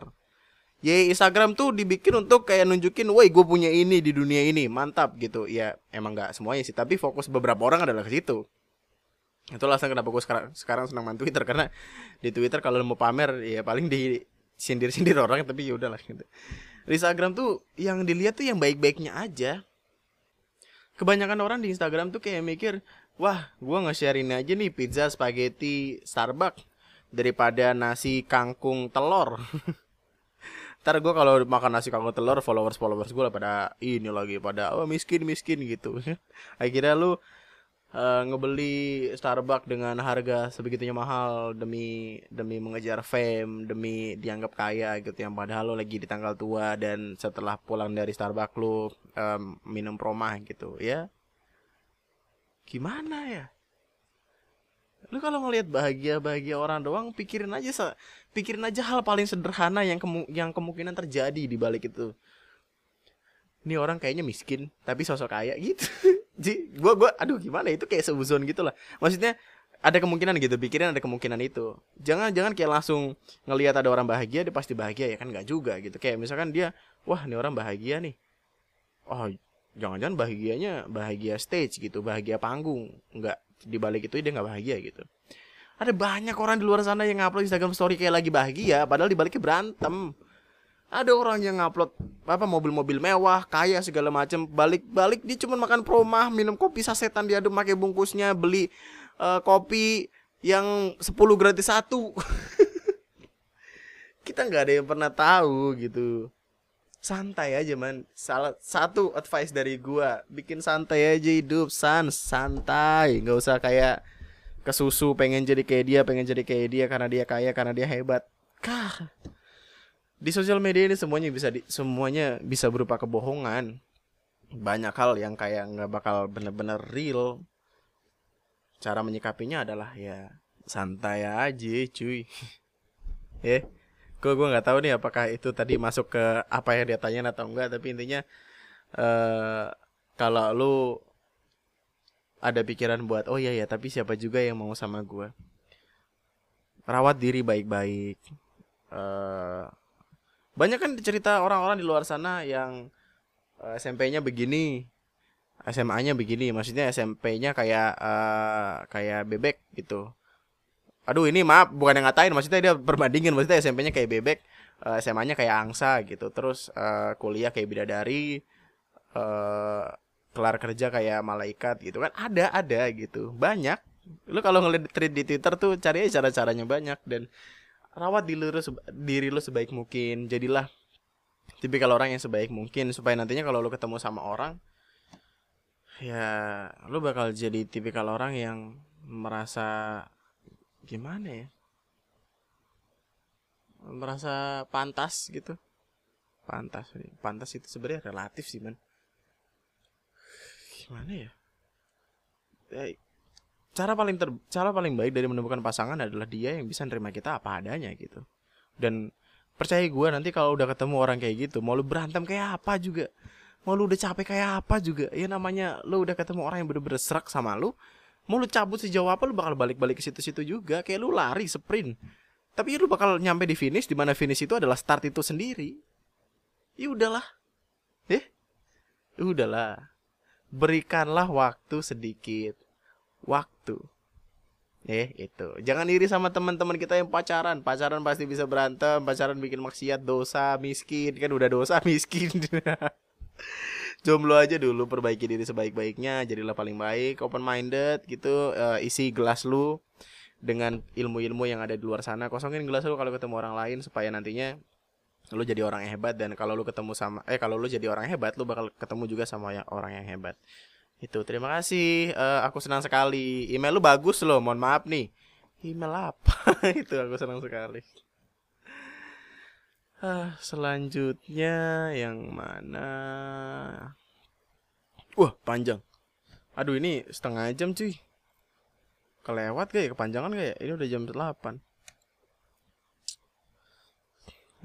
ya Instagram tuh dibikin untuk kayak nunjukin woi gue punya ini di dunia ini mantap gitu ya emang nggak semuanya sih tapi fokus beberapa orang adalah ke situ itu alasan kenapa gue sekarang sekarang senang main Twitter karena di Twitter kalau mau pamer ya paling di sindir-sindir orang tapi ya udahlah gitu. Di Instagram tuh yang dilihat tuh yang baik-baiknya aja. Kebanyakan orang di Instagram tuh kayak mikir, wah, gue nge-share ini aja nih pizza, spaghetti, Starbucks daripada nasi kangkung telur. Ntar gue kalau makan nasi kangkung telur, followers followers gue pada ini lagi pada oh miskin miskin gitu. Akhirnya lu uh, ngebeli Starbucks dengan harga sebegitunya mahal demi demi mengejar fame, demi dianggap kaya gitu yang padahal lo lagi di tanggal tua dan setelah pulang dari Starbucks lo um, minum promah gitu ya. Gimana ya? Lu kalau ngelihat bahagia-bahagia orang doang pikirin aja pikirin aja hal paling sederhana yang kemu yang kemungkinan terjadi di balik itu. ini orang kayaknya miskin tapi sosok kaya gitu. Jadi gua gua aduh gimana itu kayak seuzon gitu lah. Maksudnya ada kemungkinan gitu pikirin ada kemungkinan itu. Jangan jangan kayak langsung ngelihat ada orang bahagia dia pasti bahagia ya kan? Nggak juga gitu. Kayak misalkan dia wah ini orang bahagia nih. Oh jangan-jangan bahagianya bahagia stage gitu bahagia panggung. Nggak dibalik itu dia nggak bahagia gitu. Ada banyak orang di luar sana yang ngupload Instagram story kayak lagi bahagia padahal dibaliknya berantem. Ada orang yang ngupload apa mobil-mobil mewah kaya segala macam balik-balik dia cuma makan promah minum kopi sasetan diaduk pakai bungkusnya beli uh, kopi yang 10 gratis satu. Kita nggak ada yang pernah tahu gitu santai aja man. Salah satu advice dari gua bikin santai aja hidup sans santai. Nggak usah kayak kesusu pengen jadi kayak dia pengen jadi kayak dia karena dia kaya karena dia hebat. Kah. Di sosial media ini semuanya bisa di, semuanya bisa berupa kebohongan. Banyak hal yang kayak nggak bakal bener-bener real. Cara menyikapinya adalah ya santai aja cuy. Ya gue gue nggak tahu nih apakah itu tadi masuk ke apa yang dia tanya atau enggak tapi intinya uh, kalau lu ada pikiran buat oh iya ya tapi siapa juga yang mau sama gue rawat diri baik-baik. Uh, banyak kan cerita orang-orang di luar sana yang uh, eh, SMP-nya begini SMA-nya begini maksudnya SMP-nya kayak uh, kayak bebek gitu aduh ini maaf bukan yang ngatain maksudnya dia perbandingin maksudnya SMP-nya kayak bebek uh, eh, SMA-nya kayak angsa gitu terus uh, kuliah kayak bidadari uh, kelar kerja kayak malaikat gitu kan ada ada gitu banyak. Lu kalau ngeliat tweet di Twitter tuh cari aja cara-caranya banyak dan rawat diri lu, diri lu sebaik mungkin jadilah tipikal orang yang sebaik mungkin supaya nantinya kalau lu ketemu sama orang ya lu bakal jadi tipikal orang yang merasa gimana ya? Merasa pantas gitu? Pantas pantas itu sebenarnya relatif sih man gimana ya, ya cara paling ter cara paling baik dari menemukan pasangan adalah dia yang bisa nerima kita apa adanya gitu. Dan percaya gue nanti kalau udah ketemu orang kayak gitu mau lu berantem kayak apa juga mau lu udah capek kayak apa juga ya namanya lu udah ketemu orang yang bener-bener serak sama lu mau lu cabut sejauh apa lu bakal balik-balik ke situ-situ juga. Kayak lu lari sprint. Tapi lu bakal nyampe di finish di mana finish itu adalah start itu sendiri. Ya udahlah. Eh ya udahlah. Berikanlah waktu sedikit. Waktu. Eh itu. Jangan iri sama teman-teman kita yang pacaran. Pacaran pasti bisa berantem pacaran bikin maksiat dosa miskin. Kan udah dosa miskin jomblo aja dulu perbaiki diri sebaik-baiknya jadilah paling baik open minded gitu uh, isi gelas lu dengan ilmu-ilmu yang ada di luar sana. Kosongin gelas lu kalau ketemu orang lain supaya nantinya lu jadi orang yang hebat dan kalau lu ketemu sama eh kalau lu jadi orang yang hebat lu bakal ketemu juga sama yang orang yang hebat. Itu terima kasih. Uh, aku senang sekali. Email lu bagus loh mohon maaf nih. Email apa? Itu aku senang sekali Ah, selanjutnya yang mana? Wah, panjang. Aduh, ini setengah jam cuy. Kelewat kayak kepanjangan kayak ini udah jam 8.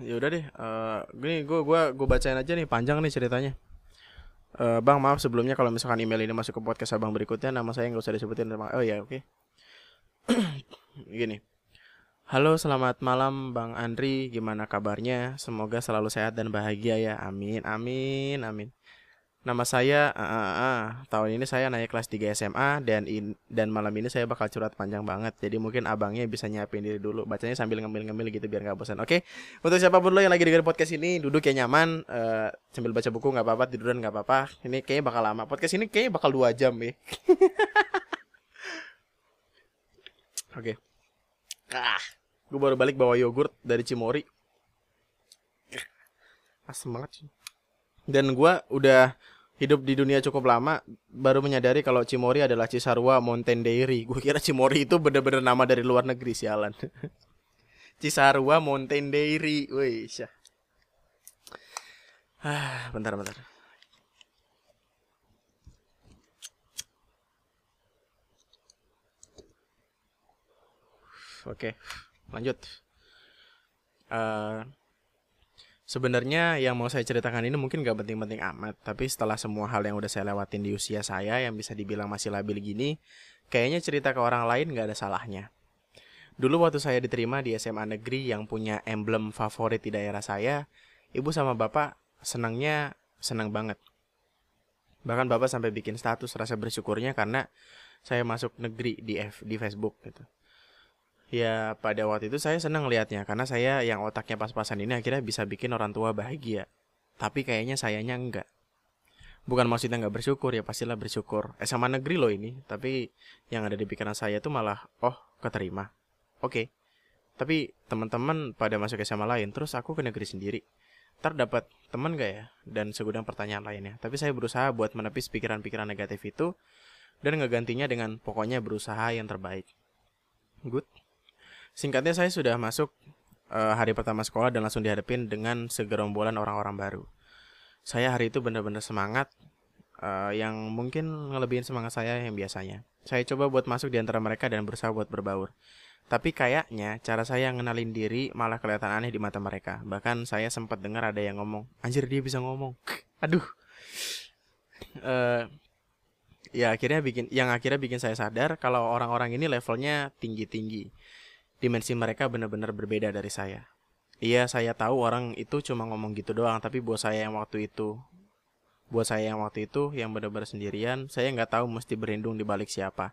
Ya udah deh, uh, gini gue gua gua bacain aja nih panjang nih ceritanya. Uh, bang maaf sebelumnya kalau misalkan email ini masuk ke podcast abang berikutnya nama saya nggak usah disebutin oh ya oke okay. gini Halo, selamat malam Bang Andri. Gimana kabarnya? Semoga selalu sehat dan bahagia ya. Amin, amin, amin. Nama saya uh, uh, uh, tahun ini saya naik kelas 3 SMA dan in, dan malam ini saya bakal curhat panjang banget. Jadi mungkin abangnya bisa nyiapin diri dulu. Bacanya sambil ngemil-ngemil gitu biar nggak bosan. Oke. Okay? Untuk siapa pun lo yang lagi dengerin podcast ini, duduk yang nyaman uh, sambil baca buku nggak apa-apa, tiduran nggak apa-apa. Ini kayaknya bakal lama. Podcast ini kayaknya bakal dua jam ya. Oke. Okay. Ah. Gue baru balik bawa yogurt dari Cimori. Asem banget sih. Dan gue udah hidup di dunia cukup lama baru menyadari kalau Cimori adalah Cisarua Mountain Dairy. Gue kira Cimori itu bener-bener nama dari luar negeri sialan. Cisarua Mountain Dairy. Wih, syah. Ah, bentar bentar. Oke. Okay lanjut uh, Sebenarnya yang mau saya ceritakan ini mungkin gak penting-penting amat, tapi setelah semua hal yang udah saya lewatin di usia saya yang bisa dibilang masih labil gini, kayaknya cerita ke orang lain gak ada salahnya. Dulu waktu saya diterima di SMA negeri yang punya emblem favorit di daerah saya, ibu sama bapak senangnya senang banget. Bahkan bapak sampai bikin status rasa bersyukurnya karena saya masuk negeri di F, di Facebook gitu ya pada waktu itu saya senang lihatnya karena saya yang otaknya pas-pasan ini akhirnya bisa bikin orang tua bahagia. Tapi kayaknya sayanya enggak. Bukan maksudnya nggak bersyukur ya pastilah bersyukur. Eh sama negeri loh ini. Tapi yang ada di pikiran saya tuh malah oh keterima. Oke. Okay. Tapi teman-teman pada masuk SMA lain terus aku ke negeri sendiri. Terdapat teman gak ya? Dan segudang pertanyaan lainnya. Tapi saya berusaha buat menepis pikiran-pikiran negatif itu dan ngegantinya dengan pokoknya berusaha yang terbaik. Good. Singkatnya saya sudah masuk uh, hari pertama sekolah dan langsung dihadapin dengan segerombolan orang-orang baru. Saya hari itu benar-benar semangat uh, yang mungkin ngelebihin semangat saya yang biasanya. Saya coba buat masuk di antara mereka dan berusaha buat berbaur. Tapi kayaknya cara saya ngenalin diri malah kelihatan aneh di mata mereka. Bahkan saya sempat dengar ada yang ngomong, anjir dia bisa ngomong. Aduh. Uh, ya akhirnya bikin yang akhirnya bikin saya sadar kalau orang-orang ini levelnya tinggi-tinggi dimensi mereka benar-benar berbeda dari saya. Iya, saya tahu orang itu cuma ngomong gitu doang, tapi buat saya yang waktu itu, buat saya yang waktu itu yang benar-benar sendirian, saya nggak tahu mesti berlindung di balik siapa.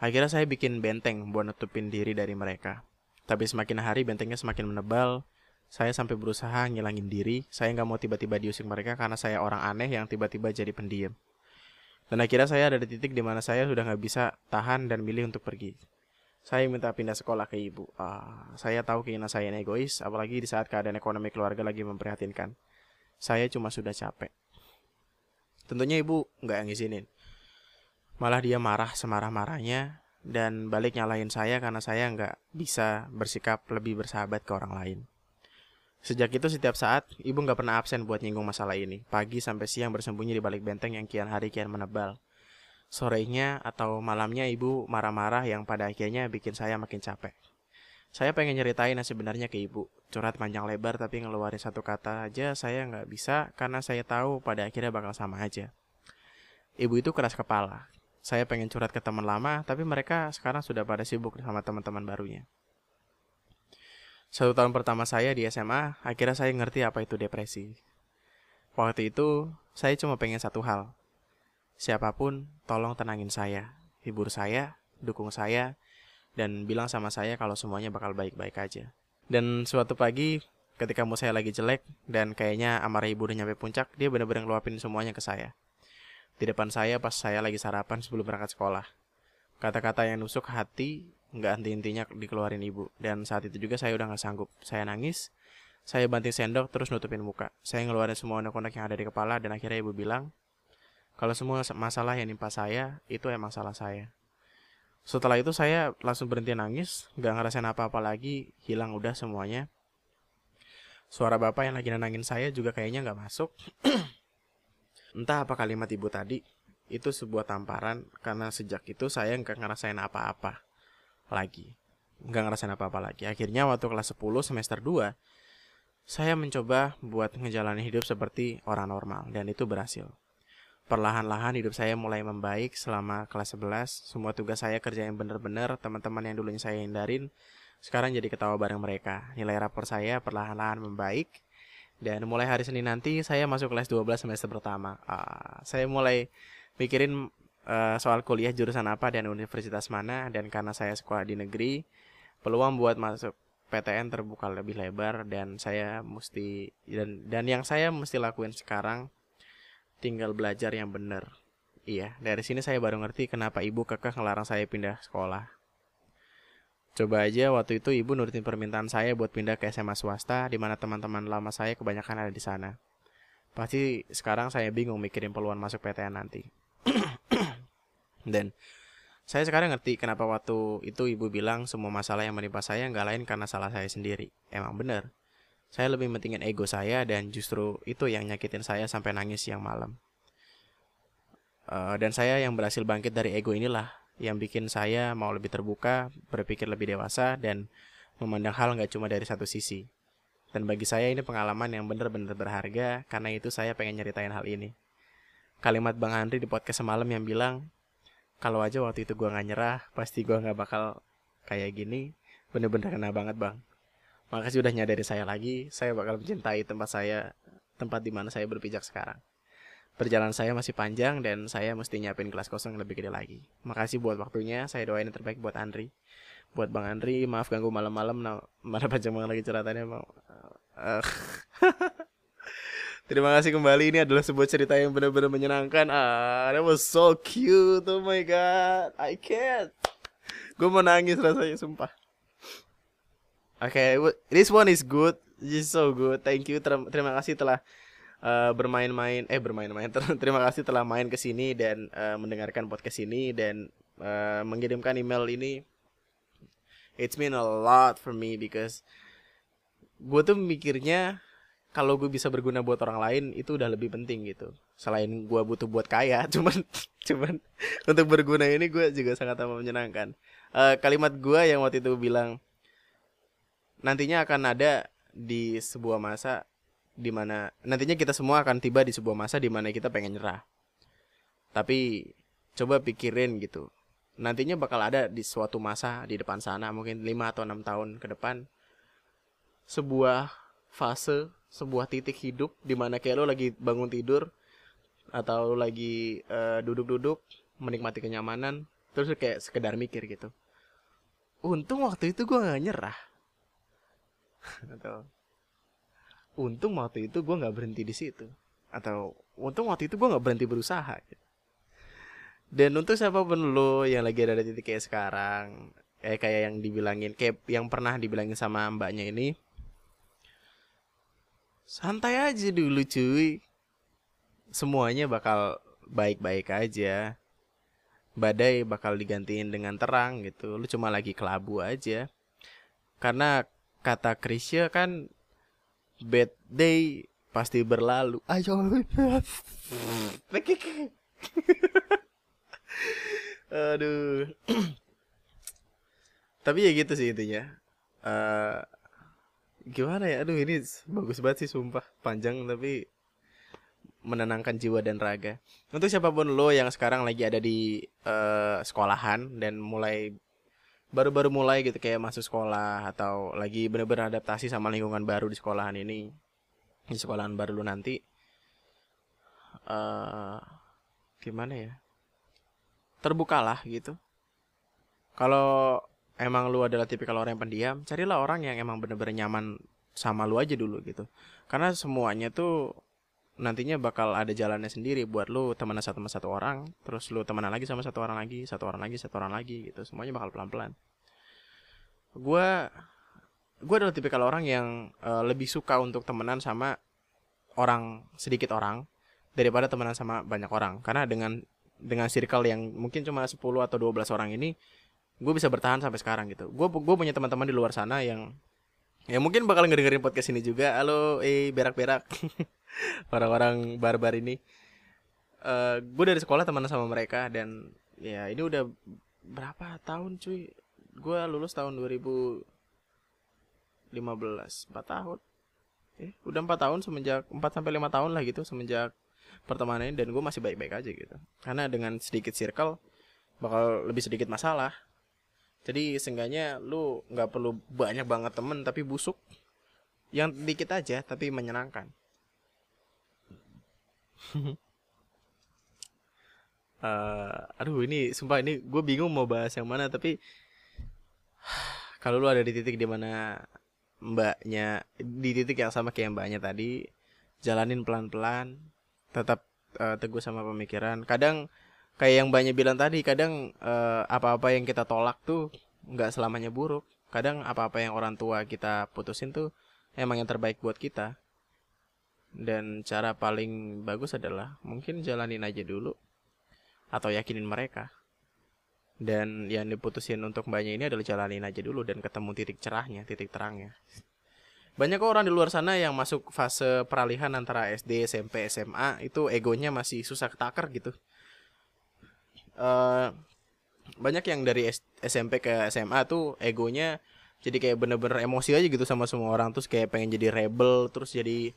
Akhirnya saya bikin benteng buat nutupin diri dari mereka. Tapi semakin hari bentengnya semakin menebal, saya sampai berusaha ngilangin diri, saya nggak mau tiba-tiba diusik mereka karena saya orang aneh yang tiba-tiba jadi pendiam. Dan akhirnya saya ada di titik di mana saya sudah nggak bisa tahan dan milih untuk pergi. Saya minta pindah sekolah ke ibu. Uh, saya tahu keinginan saya ini egois, apalagi di saat keadaan ekonomi keluarga lagi memprihatinkan. Saya cuma sudah capek. Tentunya ibu nggak yang ngizinin. Malah dia marah semarah-marahnya dan balik nyalahin saya karena saya nggak bisa bersikap lebih bersahabat ke orang lain. Sejak itu setiap saat, ibu nggak pernah absen buat nyinggung masalah ini. Pagi sampai siang bersembunyi di balik benteng yang kian hari kian menebal sorenya atau malamnya ibu marah-marah yang pada akhirnya bikin saya makin capek. Saya pengen nyeritain yang sebenarnya ke ibu, curhat panjang lebar tapi ngeluarin satu kata aja saya nggak bisa karena saya tahu pada akhirnya bakal sama aja. Ibu itu keras kepala. Saya pengen curhat ke teman lama, tapi mereka sekarang sudah pada sibuk sama teman-teman barunya. Satu tahun pertama saya di SMA, akhirnya saya ngerti apa itu depresi. Waktu itu, saya cuma pengen satu hal, Siapa pun, tolong tenangin saya, hibur saya, dukung saya, dan bilang sama saya kalau semuanya bakal baik-baik aja. Dan suatu pagi, ketika mau saya lagi jelek, dan kayaknya amarah ibu udah nyampe puncak, dia benar-benar ngeluapin semuanya ke saya. Di depan saya pas saya lagi sarapan sebelum berangkat sekolah. Kata-kata yang nusuk hati, nggak henti-hentinya dikeluarin ibu. Dan saat itu juga saya udah nggak sanggup. Saya nangis, saya banting sendok terus nutupin muka. Saya ngeluarin semua unek-unek yang ada di kepala dan akhirnya ibu bilang, kalau semua masalah yang nimpa saya itu emang salah saya. Setelah itu saya langsung berhenti nangis, gak ngerasain apa-apa lagi, hilang udah semuanya. Suara bapak yang lagi nenangin saya juga kayaknya gak masuk. Entah apa kalimat ibu tadi, itu sebuah tamparan karena sejak itu saya gak ngerasain apa-apa lagi. Gak ngerasain apa-apa lagi. Akhirnya waktu kelas 10 semester 2, saya mencoba buat ngejalanin hidup seperti orang normal dan itu berhasil. Perlahan-lahan hidup saya mulai membaik selama kelas 11. Semua tugas saya kerja yang benar-benar. Teman-teman yang dulunya saya hindarin, sekarang jadi ketawa bareng mereka. Nilai rapor saya perlahan-lahan membaik. Dan mulai hari Senin nanti saya masuk kelas 12 semester pertama. Uh, saya mulai mikirin uh, soal kuliah jurusan apa dan universitas mana. Dan karena saya sekolah di negeri, peluang buat masuk PTN terbuka lebih lebar dan saya mesti dan dan yang saya mesti lakuin sekarang tinggal belajar yang benar. Iya, dari sini saya baru ngerti kenapa ibu kekeh ngelarang saya pindah sekolah. Coba aja waktu itu ibu nurutin permintaan saya buat pindah ke SMA swasta di mana teman-teman lama saya kebanyakan ada di sana. Pasti sekarang saya bingung mikirin peluang masuk PTN nanti. Dan saya sekarang ngerti kenapa waktu itu ibu bilang semua masalah yang menimpa saya nggak lain karena salah saya sendiri. Emang bener. Saya lebih mentingin ego saya dan justru itu yang nyakitin saya sampai nangis siang malam. Uh, dan saya yang berhasil bangkit dari ego inilah yang bikin saya mau lebih terbuka, berpikir lebih dewasa, dan memandang hal nggak cuma dari satu sisi. Dan bagi saya ini pengalaman yang benar-benar berharga karena itu saya pengen nyeritain hal ini. Kalimat Bang Andri di podcast semalam yang bilang, kalau aja waktu itu gua nggak nyerah, pasti gua nggak bakal kayak gini. Bener-bener kena banget bang. Makasih udah nyadari saya lagi. Saya bakal mencintai tempat saya, tempat di mana saya berpijak sekarang. Perjalanan saya masih panjang dan saya mesti nyiapin kelas kosong lebih gede lagi. Makasih buat waktunya. Saya doain yang terbaik buat Andri. Buat Bang Andri, maaf ganggu malam-malam. Nah, mana panjang banget lagi ceritanya. Mau. Uh, Terima kasih kembali. Ini adalah sebuah cerita yang benar-benar menyenangkan. Ah, that was so cute. Oh my god, I can't. Gue mau nangis rasanya, sumpah. Oke, okay, this one is good. This is so good. Thank you. Terima kasih telah uh, bermain-main. Eh, bermain-main. Terima kasih telah main ke sini dan uh, mendengarkan podcast ini dan uh, mengirimkan email ini. It's mean a lot for me because gue tuh mikirnya kalau gue bisa berguna buat orang lain itu udah lebih penting gitu selain gue butuh buat kaya cuman cuman untuk berguna ini gue juga sangat amat menyenangkan uh, kalimat gue yang waktu itu bilang nantinya akan ada di sebuah masa di mana nantinya kita semua akan tiba di sebuah masa di mana kita pengen nyerah. Tapi coba pikirin gitu. Nantinya bakal ada di suatu masa di depan sana mungkin 5 atau enam tahun ke depan sebuah fase sebuah titik hidup di mana kayak lo lagi bangun tidur atau lagi uh, duduk-duduk menikmati kenyamanan terus kayak sekedar mikir gitu. Untung waktu itu gue gak nyerah atau untung waktu itu gue nggak berhenti di situ. Atau untung waktu itu gue nggak berhenti berusaha dan untuk siapa pun lo yang lagi ada di titik kayak sekarang kayak kayak yang dibilangin kayak yang pernah dibilangin sama mbaknya ini santai aja dulu cuy. Semuanya bakal baik-baik aja. Badai bakal digantiin dengan terang gitu. Lu cuma lagi kelabu aja. Karena kata Krisya kan bad day pasti berlalu. Ayo. Aduh. Tapi ya gitu sih intinya. Uh, gimana ya? Aduh ini bagus banget sih sumpah. Panjang tapi menenangkan jiwa dan raga. Untuk siapa pun lo yang sekarang lagi ada di uh, sekolahan dan mulai baru-baru mulai gitu kayak masuk sekolah atau lagi bener-bener adaptasi sama lingkungan baru di sekolahan ini. Di sekolahan baru lo nanti uh, gimana ya? Terbukalah gitu. Kalau emang lu adalah tipikal orang yang pendiam, carilah orang yang emang bener-bener nyaman sama lu aja dulu gitu. Karena semuanya tuh nantinya bakal ada jalannya sendiri buat lu temenan satu sama satu orang, terus lu temenan lagi sama satu orang lagi, satu orang lagi, satu orang lagi gitu. Semuanya bakal pelan-pelan. Gua gue adalah tipikal orang yang uh, lebih suka untuk temenan sama orang sedikit orang daripada temenan sama banyak orang karena dengan dengan circle yang mungkin cuma 10 atau 12 orang ini gue bisa bertahan sampai sekarang gitu gue gue punya teman-teman di luar sana yang ya mungkin bakal ngedengerin podcast ini juga. Halo eh berak-berak. Orang-orang barbar ini. Uh, eh, gue dari sekolah teman sama mereka dan ya ini udah berapa tahun cuy? Gue lulus tahun 2015 4 tahun. Eh udah empat tahun semenjak 4 sampai lima tahun lah gitu semenjak pertemanan ini dan gue masih baik-baik aja gitu. Karena dengan sedikit circle bakal lebih sedikit masalah jadi seenggaknya lu nggak perlu banyak banget temen tapi busuk. Yang dikit aja tapi menyenangkan. Uh, aduh ini sumpah ini gue bingung mau bahas yang mana tapi kalau lu ada di titik di mana mbaknya di titik yang sama kayak mbaknya tadi jalanin pelan-pelan tetap uh, teguh sama pemikiran. Kadang kayak yang banyak bilang tadi kadang uh, apa-apa yang kita tolak tuh nggak selamanya buruk. Kadang apa-apa yang orang tua kita putusin tuh emang yang terbaik buat kita. Dan cara paling bagus adalah mungkin jalanin aja dulu atau yakinin mereka. Dan yang diputusin untuk mbaknya ini adalah jalanin aja dulu dan ketemu titik cerahnya titik terangnya. Banyak orang di luar sana yang masuk fase peralihan antara SD, SMP, SMA itu egonya masih susah ketakar gitu uh, banyak yang dari SMP ke SMA tuh egonya jadi kayak bener-bener emosi aja gitu sama semua orang. Terus kayak pengen jadi rebel terus jadi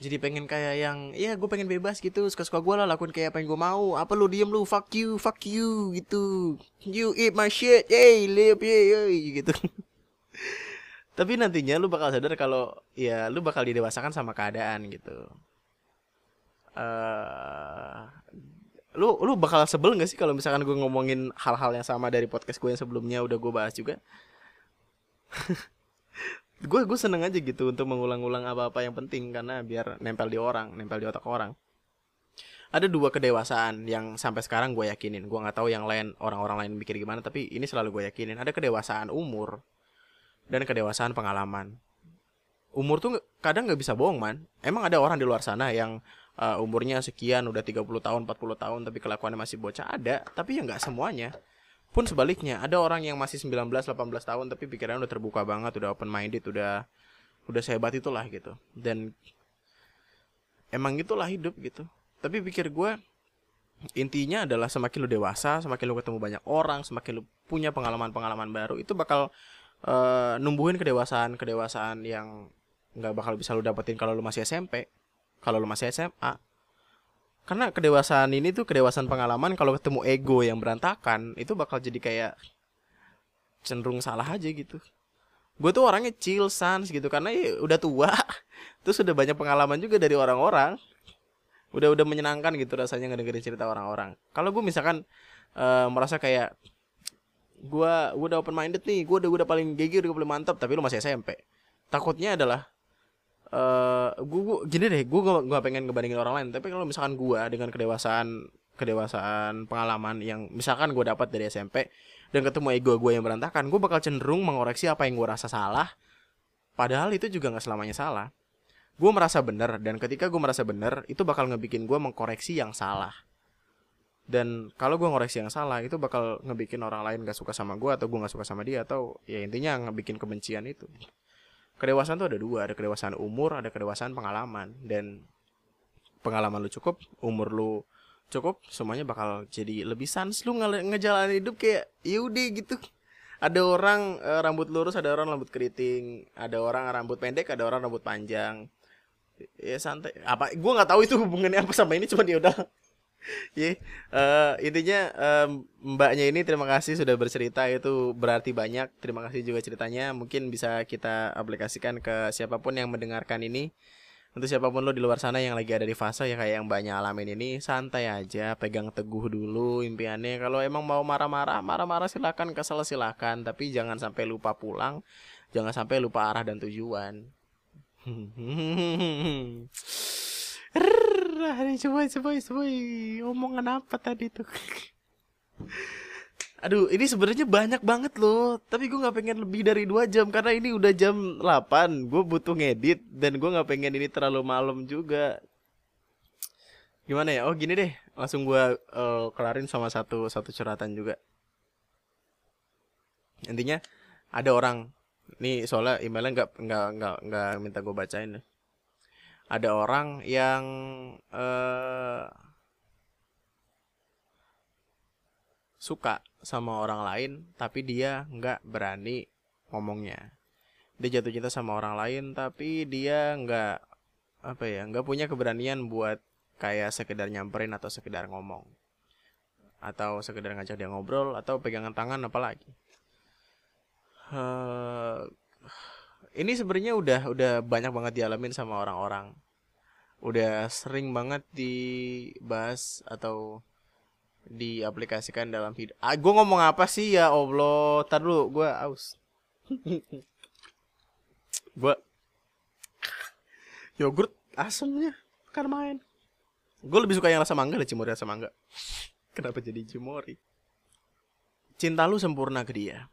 jadi pengen kayak yang ya gue pengen bebas gitu suka suka gue lah lakuin kayak apa yang gue mau. Apa lu diem lu? Fuck you fuck you gitu. You eat my shit. Yay live yay, yay gitu. Tapi nantinya lu bakal sadar kalau ya lu bakal didewasakan sama keadaan gitu. Uh, lu lu bakal sebel gak sih kalau misalkan gue ngomongin hal-hal yang sama dari podcast gue yang sebelumnya udah gue bahas juga? Gue gue seneng aja gitu untuk mengulang-ulang apa-apa yang penting karena biar nempel di orang nempel di otak orang. Ada dua kedewasaan yang sampai sekarang gue yakinin. Gue nggak tahu yang lain orang-orang lain mikir gimana tapi ini selalu gue yakinin. Ada kedewasaan umur dan kedewasaan pengalaman. Umur tuh kadang nggak bisa bohong man. Emang ada orang di luar sana yang uh, umurnya sekian udah 30 tahun 40 tahun tapi kelakuannya masih bocah ada. Tapi ya nggak semuanya. Pun sebaliknya ada orang yang masih 19 18 tahun tapi pikirannya udah terbuka banget udah open minded udah udah sehebat itulah gitu. Dan emang itulah hidup gitu. Tapi pikir gue intinya adalah semakin lu dewasa semakin lu ketemu banyak orang semakin lu punya pengalaman-pengalaman baru itu bakal uh, numbuhin kedewasaan kedewasaan yang nggak bakal bisa lu dapetin kalau lu masih SMP kalau lu masih SMA karena kedewasaan ini tuh kedewasaan pengalaman kalau ketemu ego yang berantakan itu bakal jadi kayak cenderung salah aja gitu. Gue tuh orangnya chill sans gitu karena ya udah tua terus udah banyak pengalaman juga dari orang-orang. Udah udah menyenangkan gitu rasanya ngedengerin cerita orang-orang. Kalau gue misalkan uh, merasa kayak gue gue udah open minded nih gue udah udah paling gigi udah paling mantap tapi lu masih SMP takutnya adalah uh, eh, gue, gini deh gue gak, gak pengen ngebandingin orang lain. Tapi kalau misalkan gue dengan kedewasaan kedewasaan pengalaman yang misalkan gue dapat dari SMP dan ketemu ego gue yang berantakan gue bakal cenderung mengoreksi apa yang gue rasa salah. Padahal itu juga nggak selamanya salah. Gue merasa benar dan ketika gue merasa benar itu bakal ngebikin gue mengkoreksi yang salah. Dan kalau gue ngoreksi yang salah itu bakal ngebikin orang lain gak suka sama gue atau gue gak suka sama dia atau ya intinya ngebikin kebencian itu kedewasaan tuh ada dua ada kedewasaan umur ada kedewasaan pengalaman. Dan pengalaman lu cukup umur lu cukup semuanya bakal jadi lebih sans. Lu nge ngejalanin hidup kayak yaudah gitu. Ada orang e, rambut lurus ada orang rambut keriting ada orang rambut pendek ada orang rambut panjang. Ya santai apa gue nggak tahu itu hubungannya apa sama ini cuma ya udah yeah. uh, intinya um, mbaknya ini terima kasih sudah bercerita itu berarti banyak. Terima kasih juga ceritanya. Mungkin bisa kita aplikasikan ke siapa pun yang mendengarkan ini. Untuk siapa pun lo di luar sana yang lagi ada di fase ya kayak yang banyak alamin ini, santai aja, pegang teguh dulu impiannya. Kalau emang mau marah-marah, marah-marah silakan, kesel silakan, tapi jangan sampai lupa pulang, jangan sampai lupa arah dan tujuan. Aduh, coba coba coba omongan apa tadi tuh? Aduh, ini sebenarnya banyak banget loh. Tapi gue nggak pengen lebih dari dua jam karena ini udah jam 8 Gue butuh ngedit dan gue nggak pengen ini terlalu malam juga. Gimana ya? Oh gini deh, langsung gue uh, kelarin sama satu satu curhatan juga. Intinya ada orang nih soalnya emailnya nggak nggak nggak nggak minta gue bacain deh ada orang yang uh, suka sama orang lain tapi dia nggak berani ngomongnya. Dia jatuh cinta sama orang lain tapi dia nggak apa ya nggak punya keberanian buat kayak sekedar nyamperin atau sekedar ngomong. Atau sekedar ngajak dia ngobrol atau pegangan tangan apalagi. Uh, ini sebenarnya udah udah banyak banget dialamin sama orang-orang udah sering banget dibahas atau diaplikasikan dalam hidup. Ah, gue ngomong apa sih ya Allah? Tar dulu, gue aus. gue yogurt asamnya kan main. Gue lebih suka yang rasa mangga deh cimori rasa mangga. Kenapa jadi cimori? Cinta lu sempurna ke dia.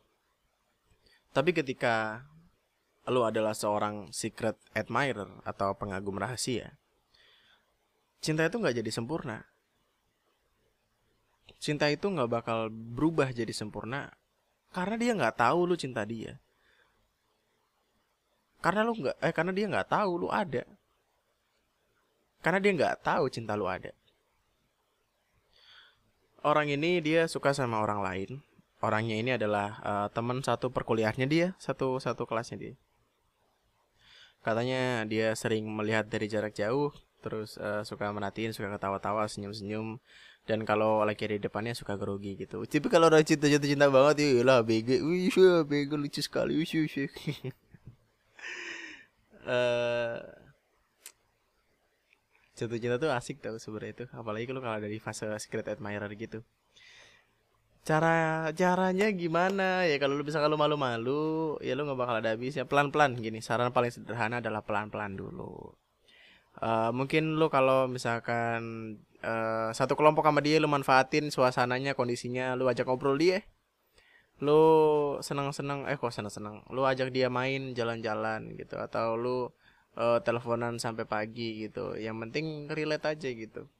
Tapi ketika lu adalah seorang secret admirer atau pengagum rahasia, cinta itu nggak jadi sempurna. Cinta itu nggak bakal berubah jadi sempurna karena dia nggak tahu lu cinta dia. Karena lu nggak, eh karena dia nggak tahu lu ada. Karena dia nggak tahu cinta lu ada. Orang ini dia suka sama orang lain, orangnya ini adalah uh, teman satu perkuliahannya dia satu satu kelasnya dia katanya dia sering melihat dari jarak jauh terus uh, suka merhatiin suka ketawa-tawa senyum-senyum dan kalau lagi di depannya suka grogi gitu. Tapi kalau orang cinta jatuh cinta banget ya lah bego wih bego lucu sekali wih wih uh, jatuh cinta tuh asik tau sebenarnya itu apalagi kalau dari fase secret admirer gitu cara caranya gimana? Ya kalau lu bisa kalau malu-malu ya lu nggak bakal ada habisnya. Pelan-pelan gini saran paling sederhana adalah pelan-pelan dulu. Uh, mungkin lu kalau misalkan uh, satu kelompok sama dia lu manfaatin suasananya kondisinya lu ajak ngobrol dia. Lu senang-senang eh kok senang-senang lu ajak dia main jalan-jalan gitu atau lu uh, teleponan sampai pagi gitu. Yang penting relate aja gitu.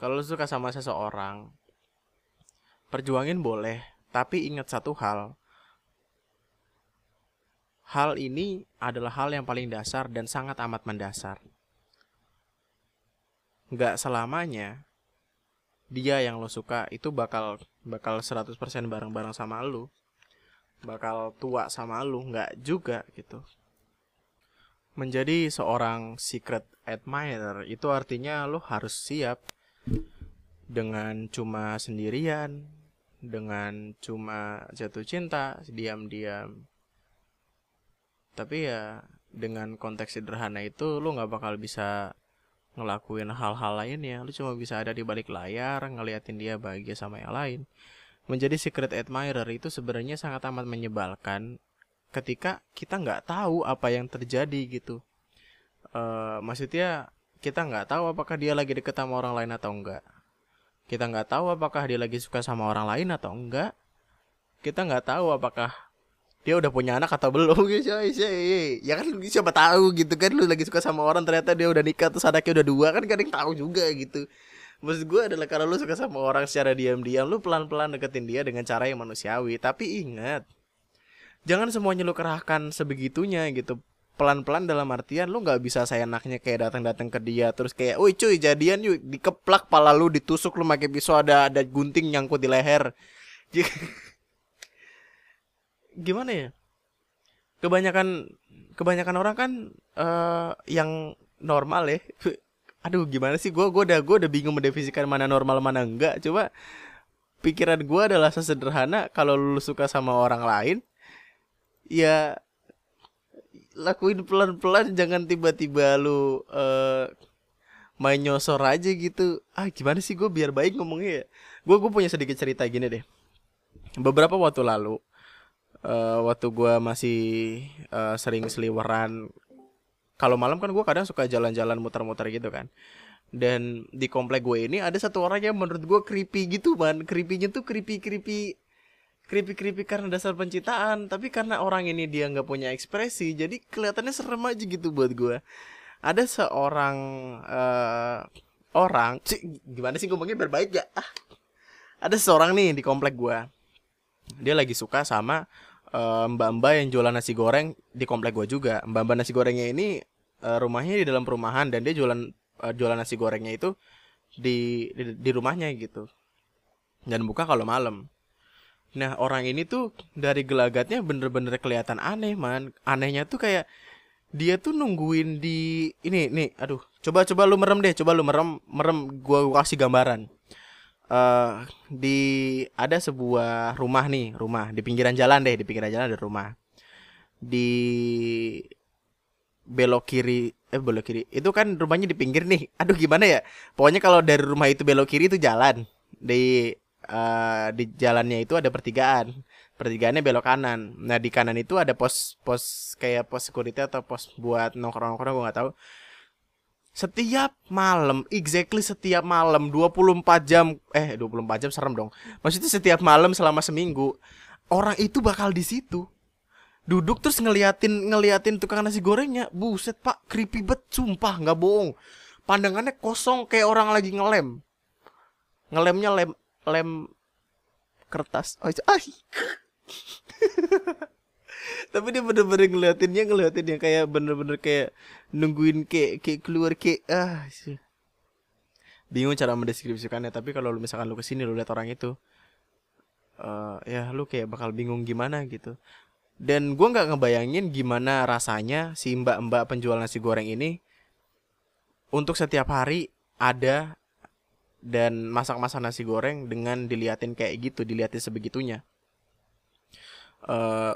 Kalau lu suka sama seseorang Perjuangin boleh, tapi ingat satu hal. Hal ini adalah hal yang paling dasar dan sangat amat mendasar. Gak selamanya dia yang lo suka itu bakal bakal 100% bareng-bareng sama lo. Bakal tua sama lo, nggak juga gitu. Menjadi seorang secret admirer itu artinya lo harus siap dengan cuma sendirian, dengan cuma jatuh cinta diam-diam. Tapi ya dengan konteks sederhana itu lu nggak bakal bisa ngelakuin hal-hal lainnya. Lu cuma bisa ada di balik layar ngeliatin dia bahagia sama yang lain. Menjadi secret admirer itu sebenarnya sangat amat menyebalkan ketika kita nggak tahu apa yang terjadi gitu. Uh, maksudnya kita nggak tahu apakah dia lagi deket sama orang lain atau enggak kita nggak tahu apakah dia lagi suka sama orang lain atau enggak. Kita nggak tahu apakah dia udah punya anak atau belum. Gitu ya kan siapa tahu gitu kan lu lagi suka sama orang ternyata dia udah nikah terus anaknya udah dua kan kadang tahu juga gitu. Maksud gue adalah kalau lu suka sama orang secara diam-diam Lu pelan-pelan deketin dia dengan cara yang manusiawi. Tapi ingat Jangan semuanya lu kerahkan sebegitunya gitu pelan-pelan dalam artian lu nggak bisa saya enaknya kayak datang-datang ke dia terus kayak, "Woi cuy, jadian yuk." Dikeplak pala lu ditusuk lu pakai pisau ada ada gunting nyangkut di leher. Gimana ya? Kebanyakan kebanyakan orang kan uh, yang normal ya. Aduh, gimana sih gua gua udah gua udah bingung mendefinisikan mana normal mana enggak. Coba pikiran gua adalah sesederhana kalau lu suka sama orang lain ya lakuin pelan-pelan jangan tiba-tiba lu uh, main nyosor aja gitu. Ah gimana sih gue biar baik ngomongnya ya? Gue gue punya sedikit cerita gini deh. Beberapa waktu lalu uh, waktu gue masih uh, sering seliweran kalau malam kan gue kadang suka jalan-jalan muter-muter gitu kan. Dan di komplek gue ini ada satu orang yang menurut gue creepy gitu man. Creepynya tuh creepy creepy creepy-creepy karena dasar pencitraan tapi karena orang ini dia nggak punya ekspresi jadi kelihatannya serem aja gitu buat gue ada seorang uh, orang cik, gimana sih ngomongnya berbaik ya? Ah. Ada seorang nih di komplek gue dia lagi suka sama uh, mbak-mbak yang jualan nasi goreng di komplek gue juga. Mbak-mbak nasi gorengnya ini uh, rumahnya di dalam perumahan dan dia jualan uh, jualan nasi gorengnya itu di, di di rumahnya gitu. Dan buka kalau malam Nah orang ini tuh dari gelagatnya bener-bener kelihatan aneh man. Anehnya tuh kayak dia tuh nungguin di ini nih. Aduh, coba coba lu merem deh, coba lu merem merem. Gua, kasih gambaran. Uh, di ada sebuah rumah nih, rumah di pinggiran jalan deh, di pinggiran jalan ada rumah. Di belok kiri eh belok kiri itu kan rumahnya di pinggir nih aduh gimana ya pokoknya kalau dari rumah itu belok kiri itu jalan di uh, di jalannya itu ada pertigaan. Pertigaannya belok kanan. Nah di kanan itu ada pos pos kayak pos security atau pos buat nongkrong nongkrong gue nggak tahu. Setiap malam exactly setiap malam 24 jam eh 24 jam serem dong. Maksudnya setiap malam selama seminggu orang itu bakal di situ. Duduk terus ngeliatin ngeliatin tukang nasi gorengnya. Buset pak creepy bet sumpah nggak bohong. Pandangannya kosong kayak orang lagi ngelem. Ngelemnya lem lem kertas. Oh ah. tapi dia bener-bener ngeliatinnya ngeliatin yang kayak bener-bener kayak nungguin kayak kayak keluar kayak ah bingung cara mendeskripsikannya tapi kalau lu misalkan lu ke sini lu lihat orang itu uh, ya lu kayak bakal bingung gimana gitu. Dan gue nggak ngebayangin gimana rasanya si mbak-mbak penjual nasi goreng ini untuk setiap hari ada dan masak-masak nasi goreng dengan diliatin kayak gitu, diliatin sebegitunya. Uh,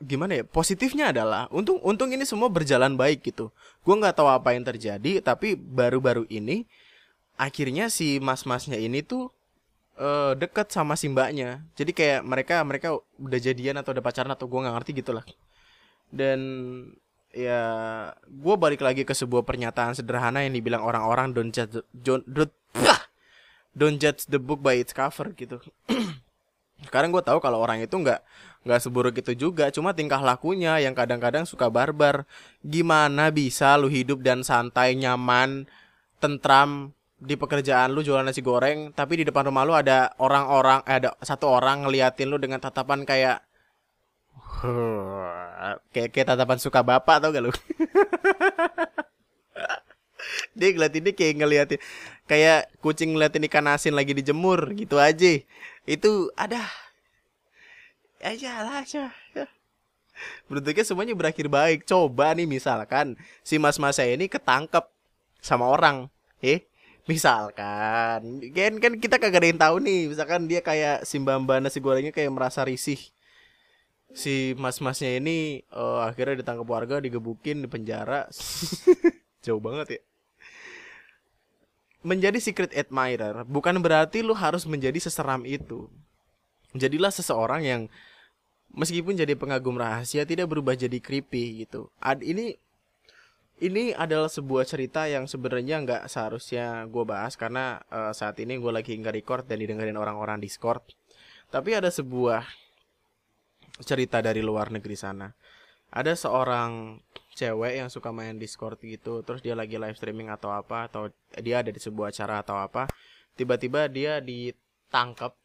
gimana ya? Positifnya adalah untung untung ini semua berjalan baik gitu. Gue nggak tahu apa yang terjadi, tapi baru-baru ini akhirnya si mas-masnya ini tuh uh, deket sama si mbaknya jadi kayak mereka mereka udah jadian atau udah pacaran atau gue nggak ngerti gitulah dan ya gue balik lagi ke sebuah pernyataan sederhana yang dibilang orang-orang don't judge don't, don't, don't judge the book by its cover gitu. Sekarang gue tahu kalau orang itu nggak nggak seburuk itu juga. Cuma tingkah lakunya yang kadang-kadang suka barbar. Gimana bisa lu hidup dan santai nyaman tentram di pekerjaan lu jualan nasi goreng tapi di depan rumah lu ada orang-orang eh, ada satu orang ngeliatin lu dengan tatapan kayak kayak kayak tatapan suka bapak tau gak lu dia ngeliatin ini kayak ngeliatin kayak kucing ngeliatin ikan asin lagi dijemur gitu aja. Itu ada. Aja lah bentuknya semuanya berakhir baik. Coba nih misalkan si mas-mas saya ini ketangkep sama orang. Eh misalkan. Kan kan kita kagak ada yang tahu nih. Misalkan dia kayak si mbak nasi gorengnya kayak merasa risih. Si mas-masnya ini uh, akhirnya ditangkap warga digebukin di penjara jauh banget ya menjadi secret admirer bukan berarti lu harus menjadi seseram itu jadilah seseorang yang meskipun jadi pengagum rahasia tidak berubah jadi creepy gitu ad ini ini adalah sebuah cerita yang sebenarnya nggak seharusnya gue bahas karena uh, saat ini gue lagi nggak record dan didengerin orang-orang Discord. Tapi ada sebuah cerita dari luar negeri sana. Ada seorang cewek yang suka main Discord gitu, terus dia lagi live streaming atau apa, atau dia ada di sebuah acara atau apa, tiba-tiba dia ditangkap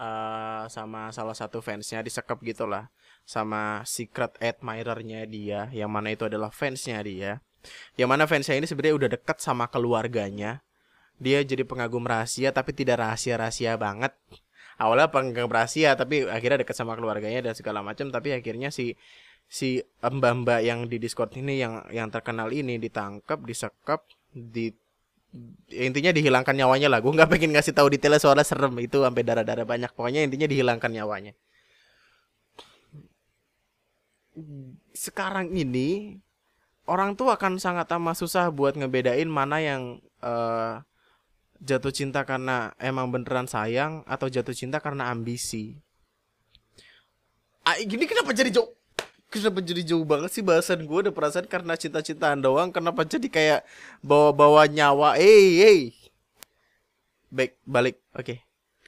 uh, sama salah satu fansnya, disekap gitulah sama secret admirernya dia yang mana itu adalah fansnya dia. Yang mana fansnya ini sebenarnya udah dekat sama keluarganya. Dia jadi pengagum rahasia tapi tidak rahasia-rahasia banget. Awalnya pengagum rahasia tapi akhirnya dekat sama keluarganya dan segala macam tapi akhirnya si si mbak-mbak yang di Discord ini yang yang terkenal ini ditangkap disekap di intinya dihilangkan nyawanya lah gue nggak pengen ngasih tahu detailnya soalnya serem itu sampai darah darah banyak pokoknya intinya dihilangkan nyawanya sekarang ini orang tuh akan sangat amat susah buat ngebedain mana yang uh, jatuh cinta karena emang beneran sayang atau jatuh cinta karena ambisi. Ah, gini kenapa jadi jauh? Kenapa jadi jauh banget sih bahasan gue udah perasaan karena cinta-cintaan doang Kenapa jadi kayak bawa-bawa nyawa? Eh, hey. Baik, balik. Oke, okay.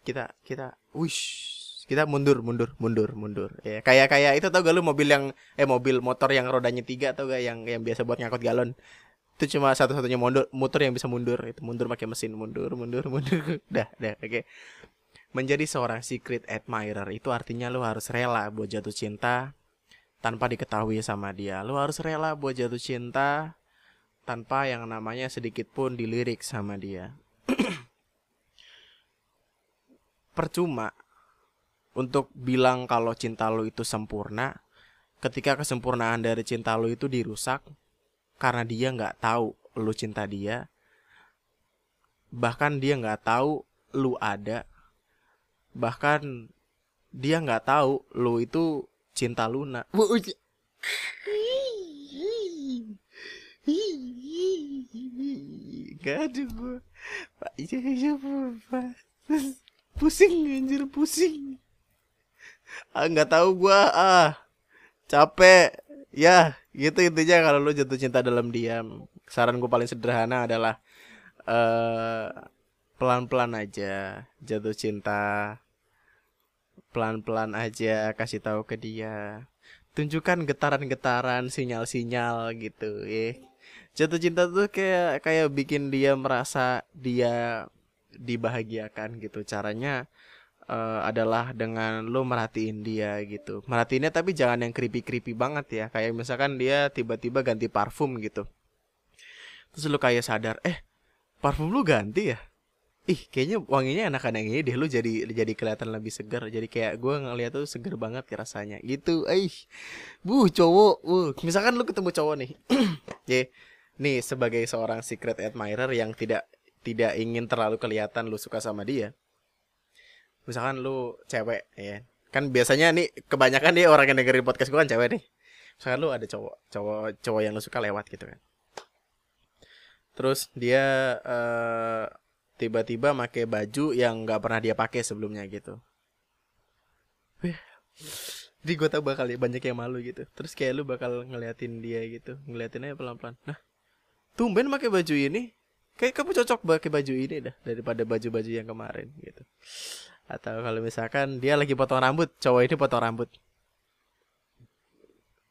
kita, kita Wish. Kita mundur mundur mundur mundur. Ya kayak kayak itu tau gak lu mobil yang eh mobil motor yang rodanya tiga tau gak? Yang yang biasa buat ngangkut galon. Itu cuma satu-satunya mundur motor yang bisa mundur. Itu mundur pakai mesin. Mundur mundur mundur. Dah dah oke. Okay. menjadi seorang secret admirer itu artinya lu harus rela buat jatuh cinta tanpa diketahui sama dia. Lu harus rela buat jatuh cinta tanpa yang namanya sedikit pun dilirik sama dia. Percuma untuk bilang kalau cinta lo itu sempurna. Ketika kesempurnaan dari cinta lo itu dirusak karena dia nggak tahu lo cinta dia bahkan dia nggak tahu lu ada bahkan dia nggak tahu lo itu cinta Luna. Gak ada gue Pak. Pusing anjir pusing. Ah nggak tahu gua ah. Capek. Ya gitu intinya kalau lu jatuh cinta dalam diam. Saran gue paling sederhana adalah uh, pelan-pelan aja jatuh cinta pelan-pelan aja kasih tahu ke dia tunjukkan getaran-getaran sinyal-sinyal gitu ya jatuh cinta tuh kayak kayak bikin dia merasa dia dibahagiakan gitu caranya uh, adalah dengan lo merhatiin dia gitu. Merhatiinnya tapi jangan yang creepy-creepy banget ya. Kayak misalkan dia tiba-tiba ganti parfum gitu. Terus lo kayak sadar, eh parfum lu ganti ya? Ih kayaknya wanginya enakan yang ini deh lu jadi jadi kelihatan lebih segar. Jadi kayak gue ngeliat tuh seger banget rasanya. Gitu eh bu cowok uh misalkan lu ketemu cowok nih ya nih sebagai seorang secret admirer yang tidak tidak ingin terlalu kelihatan lu suka sama dia. Misalkan lu cewek ya. Kan biasanya nih kebanyakan nih orang yang dengerin podcast gue kan cewek nih. Misalkan lu ada cowok cowok cowok yang lu suka lewat gitu kan. Terus dia uh, tiba-tiba pakai baju yang nggak pernah dia pakai sebelumnya gitu. Jadi gue tau bakal banyak yang malu gitu. Terus kayak lu bakal ngeliatin dia gitu ngeliatin aja pelan-pelan. Nah tumben pakai baju ini. Kayak kamu cocok pakai baju ini dah daripada baju-baju yang kemarin gitu. Atau kalau misalkan dia lagi potong rambut cowok ini potong rambut.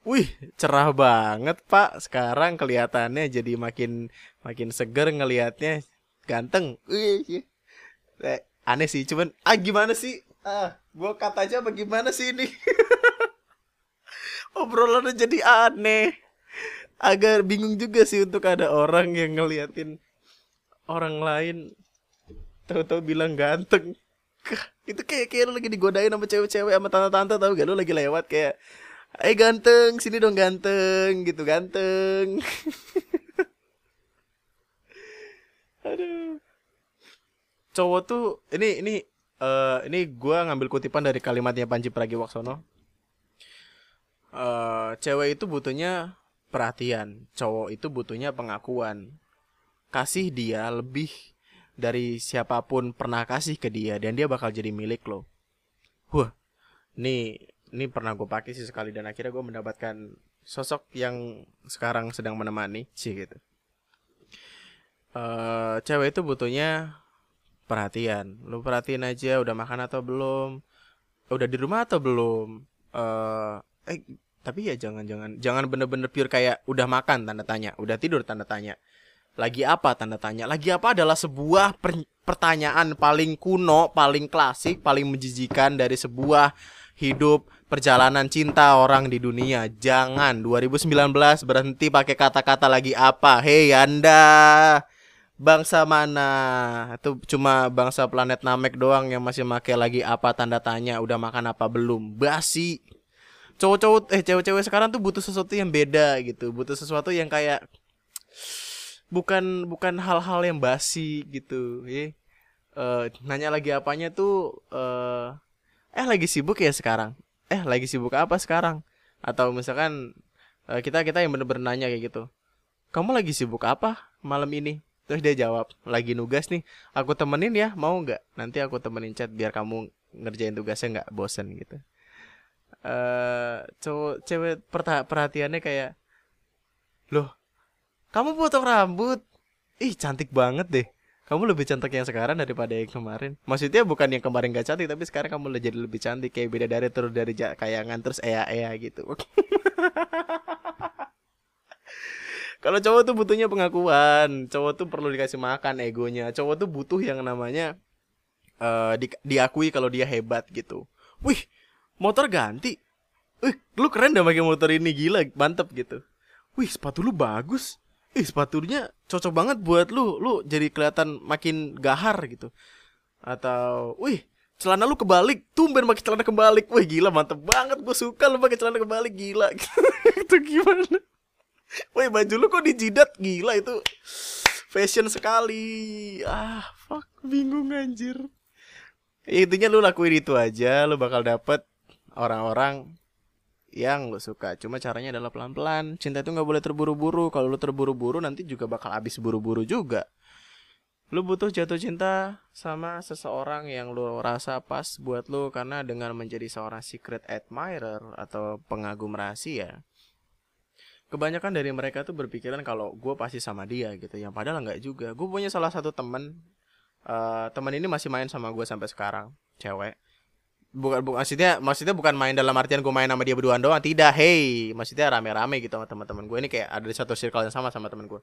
Wih, cerah banget pak. Sekarang kelihatannya jadi makin makin seger ngelihatnya ganteng. Wih, eh, aneh sih cuman ah gimana sih? Ah gue kata aja bagaimana sih ini? Obrolannya jadi aneh. Agak bingung juga sih untuk ada orang yang ngeliatin orang lain. Tahu-tahu bilang ganteng. Itu kayak kayak lu lagi digodain sama cewek-cewek sama tante-tante tahu gak lu lagi lewat kayak eh ganteng sini dong ganteng gitu ganteng Aduh. Cowok tuh ini ini uh, ini gua ngambil kutipan dari kalimatnya Panji Pragiwaksono. Uh, cewek itu butuhnya perhatian, cowok itu butuhnya pengakuan. Kasih dia lebih dari siapa pun pernah kasih ke dia dan dia bakal jadi milik lo. Wah, ini ini pernah gue pakai sih sekali dan akhirnya gue mendapatkan sosok yang sekarang sedang menemani sih gitu uh, cewek itu butuhnya perhatian. Lu perhatiin aja udah makan atau belum? Udah di rumah atau belum? Uh, eh tapi ya jangan jangan jangan bener-bener pure kayak udah makan tanda tanya. Udah tidur tanda tanya. Lagi apa tanda tanya. Lagi apa adalah sebuah per pertanyaan paling kuno paling klasik paling menjijikan dari sebuah hidup perjalanan cinta orang di dunia. Jangan 2019 berhenti pakai kata-kata lagi apa. Hei anda bangsa mana? Itu cuma bangsa planet Namek doang yang masih make lagi apa tanda tanya udah makan apa belum? Basi. Cowok-cowok eh cewek-cewek sekarang tuh butuh sesuatu yang beda gitu. Butuh sesuatu yang kayak bukan bukan hal-hal yang basi gitu. Ya uh, nanya lagi apanya tuh uh, eh lagi sibuk ya sekarang? Eh lagi sibuk apa sekarang? Atau misalkan uh, kita kita yang bener-bener nanya kayak gitu. Kamu lagi sibuk apa malam ini Terus dia jawab, lagi nugas nih, aku temenin ya, mau nggak? Nanti aku temenin chat biar kamu ngerjain tugasnya nggak bosen gitu. Eh, uh, cowok cewek perhatiannya kayak, loh, kamu potong rambut, ih cantik banget deh. Kamu lebih cantik yang sekarang daripada yang kemarin. Maksudnya bukan yang kemarin gak cantik, tapi sekarang kamu udah jadi lebih cantik. Kayak beda dari terus dari kayangan terus ea ea gitu. Kalau cowok tuh butuhnya pengakuan, cowok tuh perlu dikasih makan egonya. Cowok tuh butuh yang namanya uh, di, diakui kalau dia hebat gitu. Wih, motor ganti. Wih, lu keren dah pakai motor ini gila, mantep gitu. Wih, sepatu lu bagus. Ih, sepatunya cocok banget buat lu. Lu jadi kelihatan makin gahar gitu. Atau, wih, celana lu kebalik, tumben pakai celana kebalik. Wih, gila mantep banget. Gue suka lu pakai celana kebalik, gila. itu gimana? Woi baju lu kok dijidat? Gila itu. Fashion sekali. Ah fuck. Bingung anjir. Ya, intinya lu lakuin itu aja lu bakal dapet orang-orang yang lu suka. Cuma caranya adalah pelan-pelan. Cinta itu nggak boleh terburu-buru. Kalau lu terburu-buru nanti juga bakal habis buru-buru juga. Lu butuh jatuh cinta sama seseorang yang lu rasa pas buat lu. Karena dengan menjadi seorang secret admirer atau pengagum rahasia kebanyakan dari mereka tuh berpikiran kalau gue pasti sama dia gitu. Yang padahal nggak juga. Gue punya salah satu temen uh, teman ini masih main sama gue sampai sekarang cewek. Bukan bukan maksudnya maksudnya bukan main dalam artian gue main sama dia berduaan doang. Tidak hey maksudnya rame-rame gitu sama teman-teman gue ini kayak ada di satu circle yang sama sama teman gue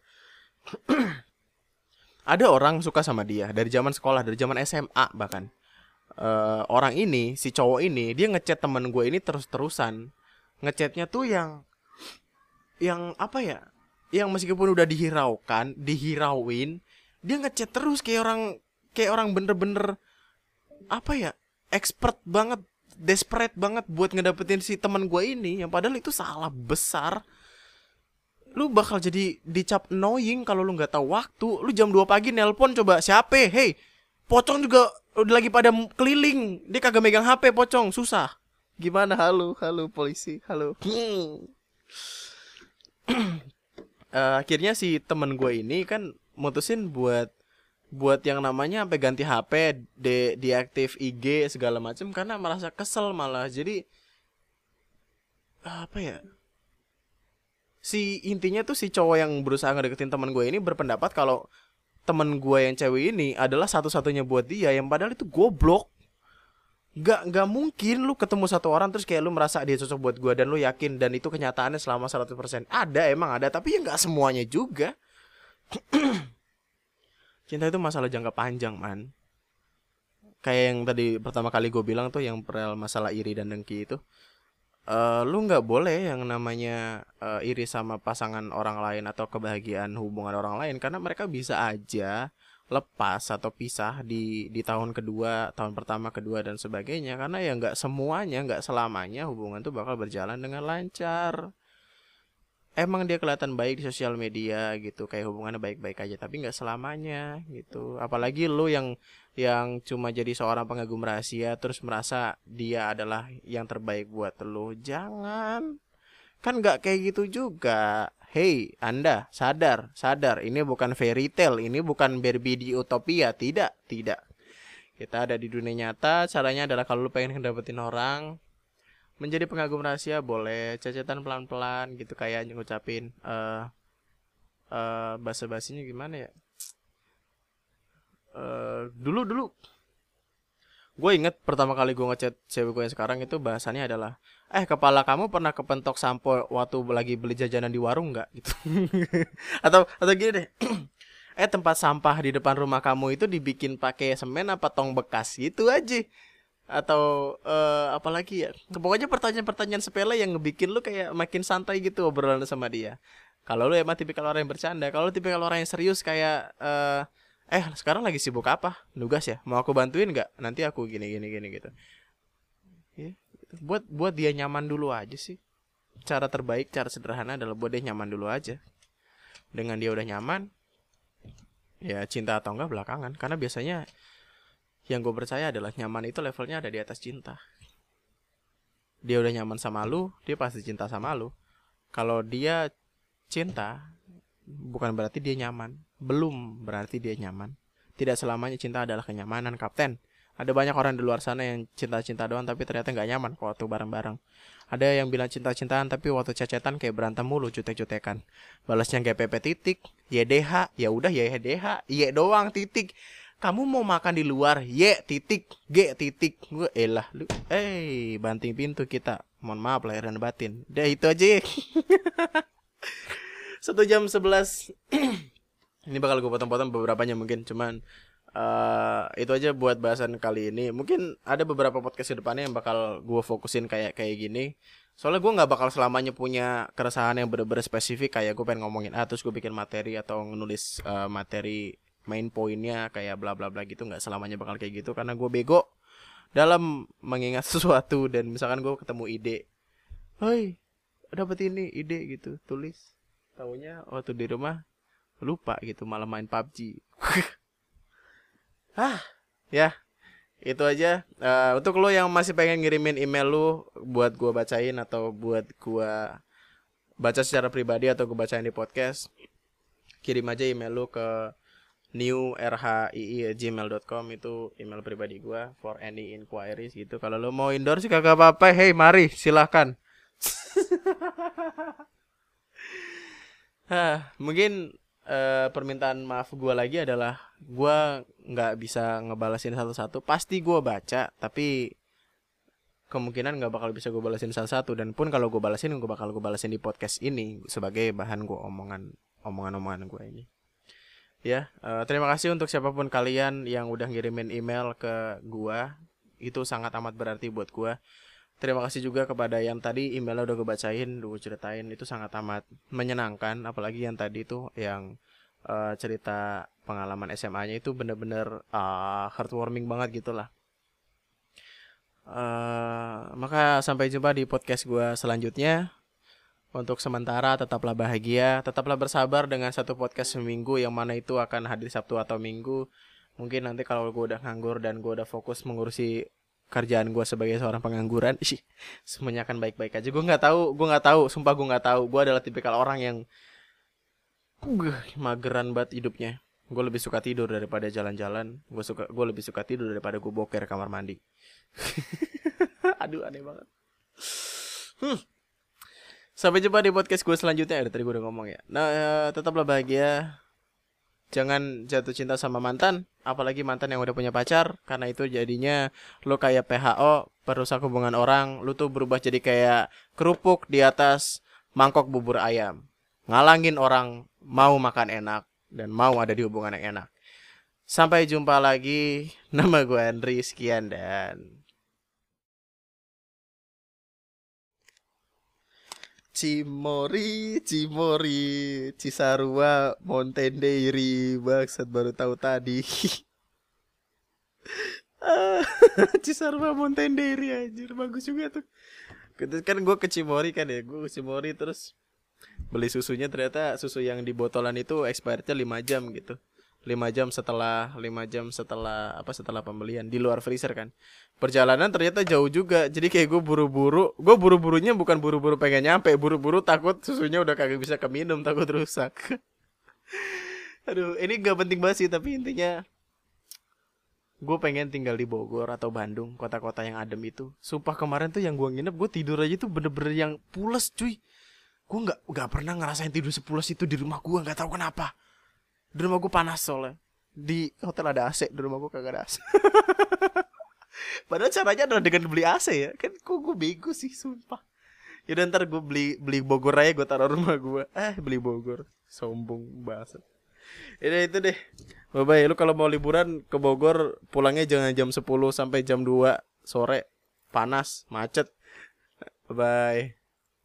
ada orang suka sama dia dari zaman sekolah dari zaman SMA bahkan. Uh, orang ini si cowok ini dia ngechat temen gue ini terus-terusan. Ngechatnya tuh yang yang apa ya yang meskipun udah dihiraukan dihirauin dia ngechat terus kayak orang kayak orang bener-bener apa ya expert banget desperate banget buat ngedapetin si teman gue ini yang padahal itu salah besar. Lu bakal jadi dicap annoying kalau lu nggak tahu waktu. Lu jam 2 pagi nelpon coba siapa hey pocong juga udah lagi pada keliling. Dia kagak megang HP pocong. Susah. Gimana? Halo halo polisi. Halo. Hmm. Uh, akhirnya si temen gue ini kan mutusin buat buat yang namanya sampai ganti HP, de deaktif IG segala macam karena merasa kesel malah. Jadi apa ya? Si intinya tuh si cowok yang berusaha ngedeketin teman gue ini berpendapat kalau teman gue yang cewek ini adalah satu-satunya buat dia yang padahal itu goblok. Gak, gak mungkin lu ketemu satu orang terus kayak lu merasa dia cocok buat gue dan lu yakin dan itu kenyataannya selama 100% Ada emang ada tapi ya gak semuanya juga. Cinta itu masalah jangka panjang man. Kayak yang tadi pertama kali gue bilang tuh yang perel masalah iri dan dengki itu. Uh, lu nggak boleh yang namanya uh, iri sama pasangan orang lain atau kebahagiaan hubungan orang lain karena mereka bisa aja lepas atau pisah di di tahun kedua tahun pertama kedua dan sebagainya. Karena ya nggak semuanya nggak selamanya hubungan tuh bakal berjalan dengan lancar. Emang dia kelihatan baik di sosial media gitu kayak hubungannya baik-baik aja tapi nggak selamanya gitu. Apalagi lu yang yang cuma jadi seorang pengagum rahasia terus merasa dia adalah yang terbaik buat lu. Jangan. Kan nggak kayak gitu juga hey anda sadar sadar ini bukan fairy tale ini bukan Barbie di utopia. Tidak tidak. Kita ada di dunia nyata caranya adalah kalau lu pengen dapetin orang menjadi pengagum rahasia boleh. Cecetan pelan-pelan gitu kayak ngucapin eh uh, uh, bahasa basinya gimana ya? Uh, dulu dulu. Gue inget pertama kali gue ngechat cewek gue yang sekarang itu bahasannya adalah eh kepala kamu pernah kepentok sampo waktu lagi beli jajanan di warung nggak? Gitu. Atau atau gini deh. Eh tempat sampah di depan rumah kamu itu dibikin pakai semen apa tong bekas gitu aja. Atau uh, apalagi ya? Pokoknya pertanyaan-pertanyaan sepele yang ngebikin lu kayak makin santai gitu obrolan sama dia. Kalau lu emang tipikal orang yang bercanda kalau tipikal orang yang serius kayak uh, eh sekarang lagi sibuk apa? Nugas ya? Mau aku bantuin nggak? Nanti aku gini gini gini gitu. Ya buat buat dia nyaman dulu aja sih. Cara terbaik cara sederhana adalah buat dia nyaman dulu aja. Dengan dia udah nyaman ya cinta atau enggak belakangan. Karena biasanya yang gue percaya adalah nyaman itu levelnya ada di atas cinta. Dia udah nyaman sama lu dia pasti cinta sama lu. Kalau dia cinta bukan berarti dia nyaman. Belum berarti dia nyaman. Tidak selamanya cinta adalah kenyamanan kapten ada banyak orang di luar sana yang cinta-cinta doang tapi ternyata nggak nyaman waktu bareng-bareng. Ada yang bilang cinta-cintaan tapi waktu cecetan kayak berantem mulu jutek-jutekan. Balasnya kayak PP titik YDH ya udah YDH Y doang titik. Kamu mau makan di luar Y titik G titik. Gue elah lu eh banting pintu kita. Mohon maaf lahir dan batin. Udah itu aja. Satu jam sebelas. Ini bakal gue potong-potong beberapanya mungkin cuman uh, itu aja buat bahasan kali ini. Mungkin ada beberapa podcast ke depannya yang bakal gue fokusin kayak kayak gini. Soalnya gue nggak bakal selamanya punya keresahan yang bener-bener spesifik. Kayak gue pengen ngomongin ah terus gue bikin materi atau nulis uh, materi main poinnya kayak bla bla bla gitu. Nggak selamanya bakal kayak gitu. Karena gue bego dalam mengingat sesuatu dan misalkan gue ketemu ide, hoi dapat ini ide gitu. Tulis. Tahunya waktu di rumah. Lupa gitu malah main PUBG ah ya itu aja. Uh, untuk lo yang masih pengen ngirimin email lu buat gue bacain atau buat gue baca secara pribadi atau gue bacain di podcast kirim aja email lu ke new gmail.com itu email pribadi gua for any inquiries gitu. Kalau lo mau endorse kagak apa-apa. Hey mari silahkan Hah, mungkin uh, permintaan maaf gua lagi adalah gua nggak bisa ngebalasin satu-satu. Pasti gua baca tapi kemungkinan nggak bakal bisa gue balasin satu-satu. Dan pun kalau gue balasin gue bakal gue balasin di podcast ini sebagai bahan gue omongan omongan-omongan gue ini. Ya uh, terima kasih untuk siapa pun kalian yang udah ngirimin email ke gua. Itu sangat amat berarti buat gua terima kasih juga kepada yang tadi emailnya udah gue bacain gue ceritain itu sangat amat menyenangkan apalagi yang tadi tuh yang uh, cerita pengalaman SMA-nya itu bener-bener uh, heartwarming banget gitu lah. Uh, maka sampai jumpa di podcast gue selanjutnya. Untuk sementara tetaplah bahagia, tetaplah bersabar dengan satu podcast seminggu yang mana itu akan hadir Sabtu atau Minggu. Mungkin nanti kalau gue udah nganggur dan gue udah fokus mengurusi kerjaan gue sebagai seorang pengangguran, sih semuanya akan baik-baik aja. Gue nggak tahu, gue nggak tahu, sumpah gue nggak tahu. Gue adalah tipikal orang yang uh, mageran banget hidupnya. Gue lebih suka tidur daripada jalan-jalan. Gue suka, gue lebih suka tidur daripada gue boker kamar mandi. Aduh aneh banget. Hmm. Sampai jumpa di podcast gue selanjutnya. Ada tadi gue udah ngomong ya. Nah, uh, tetaplah bahagia. Jangan jatuh cinta sama mantan, apalagi mantan yang udah punya pacar, karena itu jadinya lo kayak PHO, perusak hubungan orang, lo tuh berubah jadi kayak kerupuk di atas mangkok bubur ayam. Ngalangin orang mau makan enak dan mau ada di hubungan yang enak. Sampai jumpa lagi. Nama gue Andri, sekian dan Cimori, Cimori, Cisarua, Montendeiri, bangsat baru tahu tadi. Cisarua, Montendeiri anjir, bagus juga tuh. Kan gue ke Cimori kan ya, gue ke Cimori terus beli susunya ternyata susu yang di botolan itu expirednya 5 jam gitu. 5 jam setelah 5 jam setelah apa setelah pembelian di luar freezer kan. Perjalanan ternyata jauh juga. Jadi kayak gue buru-buru gue buru-burunya bukan buru-buru pengen nyampe buru-buru takut susunya udah kagak bisa keminum takut rusak. Aduh ini gak penting banget sih tapi intinya gue pengen tinggal di Bogor atau Bandung kota-kota yang adem itu. Sumpah kemarin tuh yang gue nginep gue tidur aja tuh bener-bener yang pules cuy. Gue nggak nggak pernah ngerasain tidur sepules itu di rumah gue nggak tahu kenapa di rumah gue panas soalnya. Di hotel ada AC di rumah gue kagak ada AC padahal caranya adalah dengan beli AC ya. Kan kok gue bego sih sumpah. Yaudah ntar gue beli beli Bogor aja gue taruh rumah gue eh beli Bogor. Sombong banget. Yaudah itu deh. Bye bye lu kalau mau liburan ke Bogor pulangnya jangan jam 10 sampai jam 2 sore. Panas macet. Bye bye